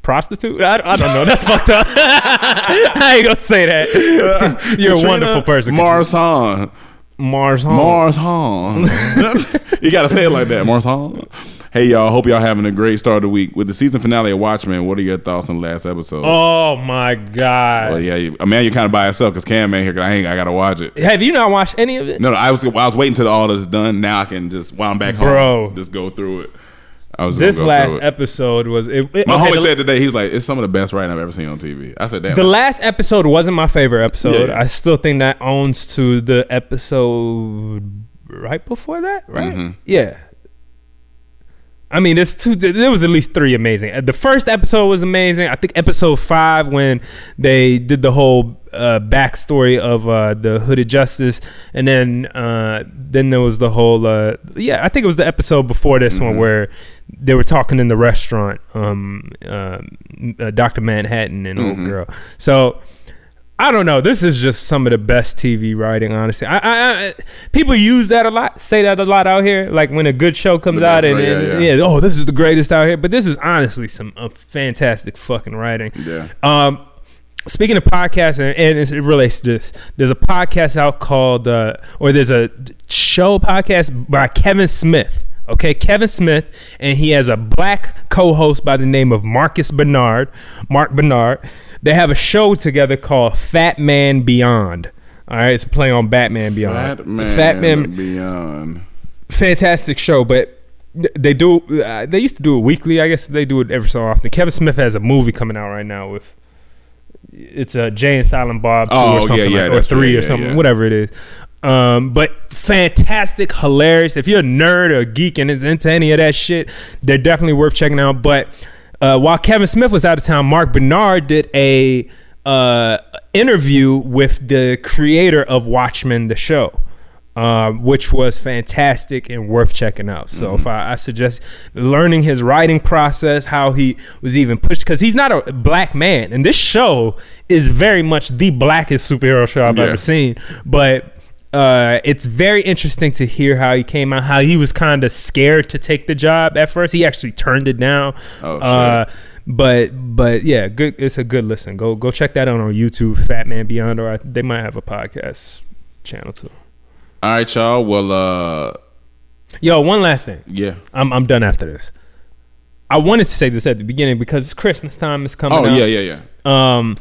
Prostitute? I, I don't know. That's fucked up. I ain't gonna say that. You're a wonderful person. Marsan. Mars Marsan. you gotta say it like that, Marsan. Hey y'all, hope y'all having a great start of the week. With the season finale of Watchmen, what are your thoughts on the last episode? Oh my god. Well, yeah, I mean, you're kind of by yourself because Cam ain't here. 'cause I ain't. I gotta watch it. Have you not watched any of it? No, no, I was I was waiting till all this is done. Now I can just while I'm back Bro. home, just go through it. I was This last episode was it, it- My okay, homie the, said today he was like, "It's some of the best writing I've ever seen on TV." I said, "Damn." the last episode wasn't my favorite episode. Yeah. I still think that owns to the episode right before that, right? Mhm. Yeah. I mean, there's two. There was at least three amazing. The first episode was amazing. I think episode five when they did the whole uh, backstory of uh, the Hooded Justice, and then uh, then there was the whole. Uh, yeah, I think it was the episode before this one Mhm. where they were talking in the restaurant. Um, uh, uh, Doctor Manhattan and old Mhm. girl. So. I don't know. This is just some of the best TV writing, honestly. I, I, I people use that a lot, say that a lot out here. Like when a good show comes The out, and, right, and yeah, yeah, yeah. oh, this is the greatest out here. But this is honestly some uh, fantastic fucking writing. Yeah. Um, speaking of podcasts, and, and it relates to this, there's a podcast out called, uh, or there's a show podcast by Kevin Smith Okay, Kevin Smith, and he has a black co-host by the name of Marcus Bernard. Mark Bernard. They have a show together called Fat Man Beyond. All right, it's a play on Batman Beyond. Fat man, Fat Man beyond. fantastic show, but they do. Uh, they used to do it weekly. I guess they do it every so often. Kevin Smith has a movie coming out right now with. It's a Jay and Silent Bob two Oh, or something, yeah, like, or three right, or something, yeah. whatever it is. Um, but fantastic, hilarious. If you're a nerd or a geek and is into any of that shit, they're definitely worth checking out. But uh, while Kevin Smith was out of town, Mark Bernard did a uh, interview with the creator of Watchmen, the show uh, which was fantastic and worth checking out. So if I, I suggest learning his writing process, how he was even pushed, because he's not a black man, and this show is very much the blackest superhero show I've Yeah. ever seen. But uh, it's very interesting to hear how he came out, how he was kind of scared to take the job at first. He actually turned it down. Oh, shit. Uh, but but yeah, good. It's a good listen. Go go check that out on YouTube, Fat Man Beyond, or I, they might have a podcast channel too. All right, y'all. Well, uh, Yo, one last thing. yeah. I'm I'm done after this. I wanted to say this at the beginning because it's Christmas time is coming. Oh, up. yeah, yeah, yeah. Um,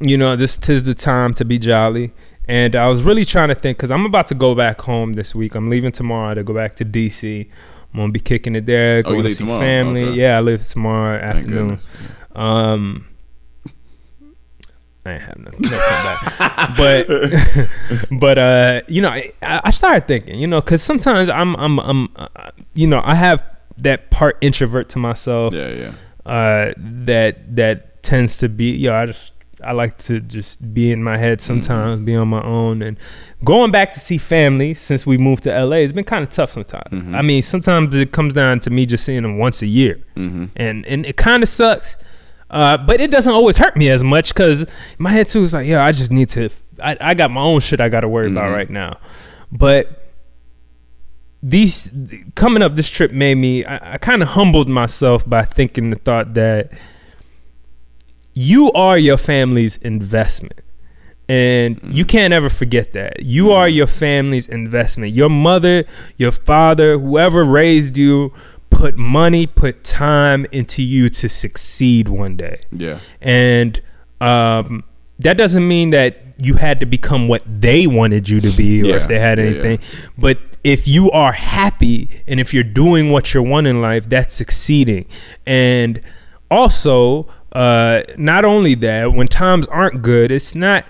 you know, this tis the time to be jolly. And I was really trying to think because I'm about to go back home this week. I'm leaving tomorrow to go back to DC. I'm gonna be kicking it there, Oh, you going to see tomorrow? family. Okay. Yeah, I leave tomorrow afternoon. Um, I ain't have nothing, no comeback. but but uh, you know, I, I started thinking, you know, because sometimes I'm I'm I'm uh, you know I have that part introvert to myself. Yeah, yeah. Uh, that that tends to be, yo, I just I like to just be in my head sometimes, be on my own, and going back to see family since we moved to LA It's been kind of tough sometimes. I mean, sometimes it comes down to me just seeing them once a year, Mhm. and and it kind of sucks. Uh, but it doesn't always hurt me as much because my head too is like, yo, I just need to. I, I got my own shit I got to worry about Mhm. right now, but these coming up this trip made me I, I kind of humbled myself by thinking the thought that you are your family's investment. And you can't ever forget that. You are your family's investment. Your mother your father whoever raised you put money put time into you to succeed one day Yeah. and um, that doesn't mean that you had to become what they wanted you to be or Yeah, if they had yeah, yeah. anything but if you are happy and if you're doing what you want in life that's succeeding and also uh, not only that when times aren't good it's not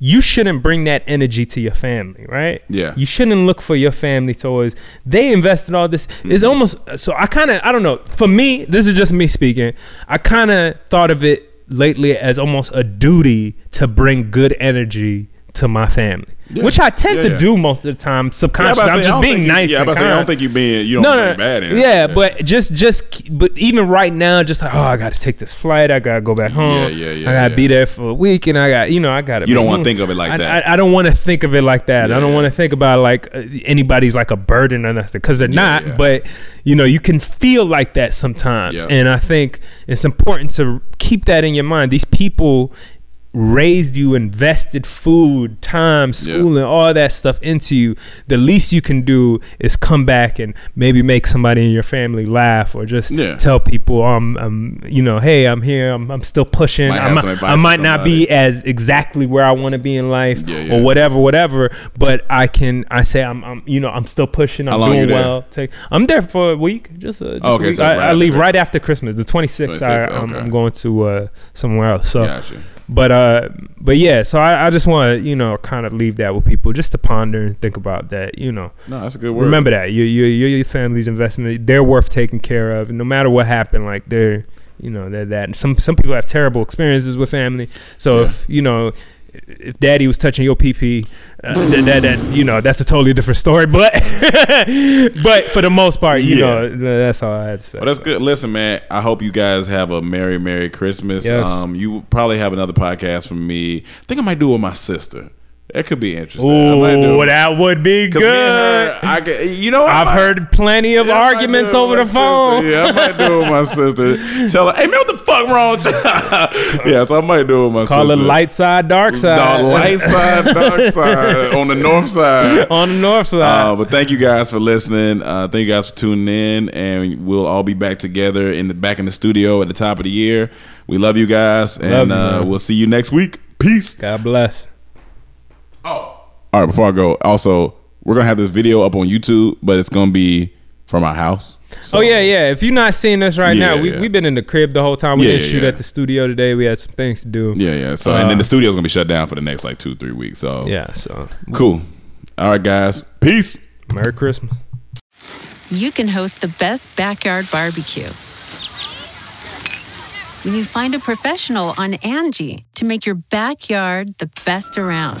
you shouldn't bring that energy to your family, right? Yeah. You shouldn't look for your family to always. They invested all this. It's Mm-hmm. almost so. I kind of. I don't know. For me, this is just me speaking. I kind of thought of it lately as almost a duty to bring good energy to my family, Yeah. which I tend Yeah, to yeah. do most of the time subconsciously. I'm say, just being you- nice. Yeah, about I don't think you being you don't no, no, bad in. yeah, but just, just, but even right now, just like, oh, I got to take this flight. I gotta go back home. Yeah, yeah, yeah, I gotta be there for a week, and I got, you know, I gotta. You don't wanna think of it like I- that. I, I don't want to think of it like that. I don't want to think about like uh, anybody's like a burden or nothing because they're not. But you know, you can feel like that sometimes, and I think it's important to keep that in your mind. These people raised you, invested food, time, schooling, and all that stuff into you. The least you can do is come back and maybe make somebody in your family laugh, or just Yeah. tell people, um, um, you know, hey, I'm here. I'm, I'm still pushing. Might I might, I might not be as exactly where I want to be in life, Yeah, yeah. or whatever, whatever. But I can, I say, I'm, I'm, you know, I'm still pushing. I'm doing well. Take, I'm there for a week. Just, uh, just a Okay, week. so I, right I leave Christmas. right after Christmas, the 26th. I, 26th, I'm, okay. I'm going to uh, somewhere else. So, Gotcha. But uh, but yeah. So I, I just want to you know kind of leave that with people just to ponder and think about that. You know, No, that's a good word. remember that you you you're your family's investment. They're worth taking care of, no matter what happened, like they're you know they're that. And some some people have terrible experiences with family. So Yeah. if you know. If daddy was touching your PP, uh, that, that, that you know that's a totally different story. But but for the most part, you Yeah. know that's all I had to say. Well, that's good. Listen, man. I hope you guys have a merry, merry Christmas. Yes. Um, you probably have another podcast from me. I think I might do it with my sister. That could be interesting. Ooh, that would be good. her, I could, you know, I I've might- heard plenty of Yeah, arguments over the my phone. sister. Yeah, I might do it with my sister. Tell her, hey man, what the fuck wrong with you? yeah, so I might do it with my Call sister. Call it light side, dark side. No, light side, dark side, on the north side. On the north side. Uh, but thank you guys for listening. Uh, thank you guys for tuning in, and we'll all be back together in the back in the studio at the top of the year. We love you guys, and Love you, uh, we'll see you next week. Peace. God bless. All right, before I go, also we're gonna have this video up on YouTube, but it's gonna be from our house. oh yeah, yeah. If you're not seeing us right Yeah, now, we yeah. we've been in the crib the whole time. We Yeah, didn't yeah, shoot yeah. at the studio today. We had some things to do. Yeah, yeah. So and then Uh, the studio's gonna be shut down for the next like two, three weeks. So Yeah, so cool. All right, guys. Peace. Merry Christmas. you can host the best backyard barbecue. When you find a professional on Angie to make your backyard the best around.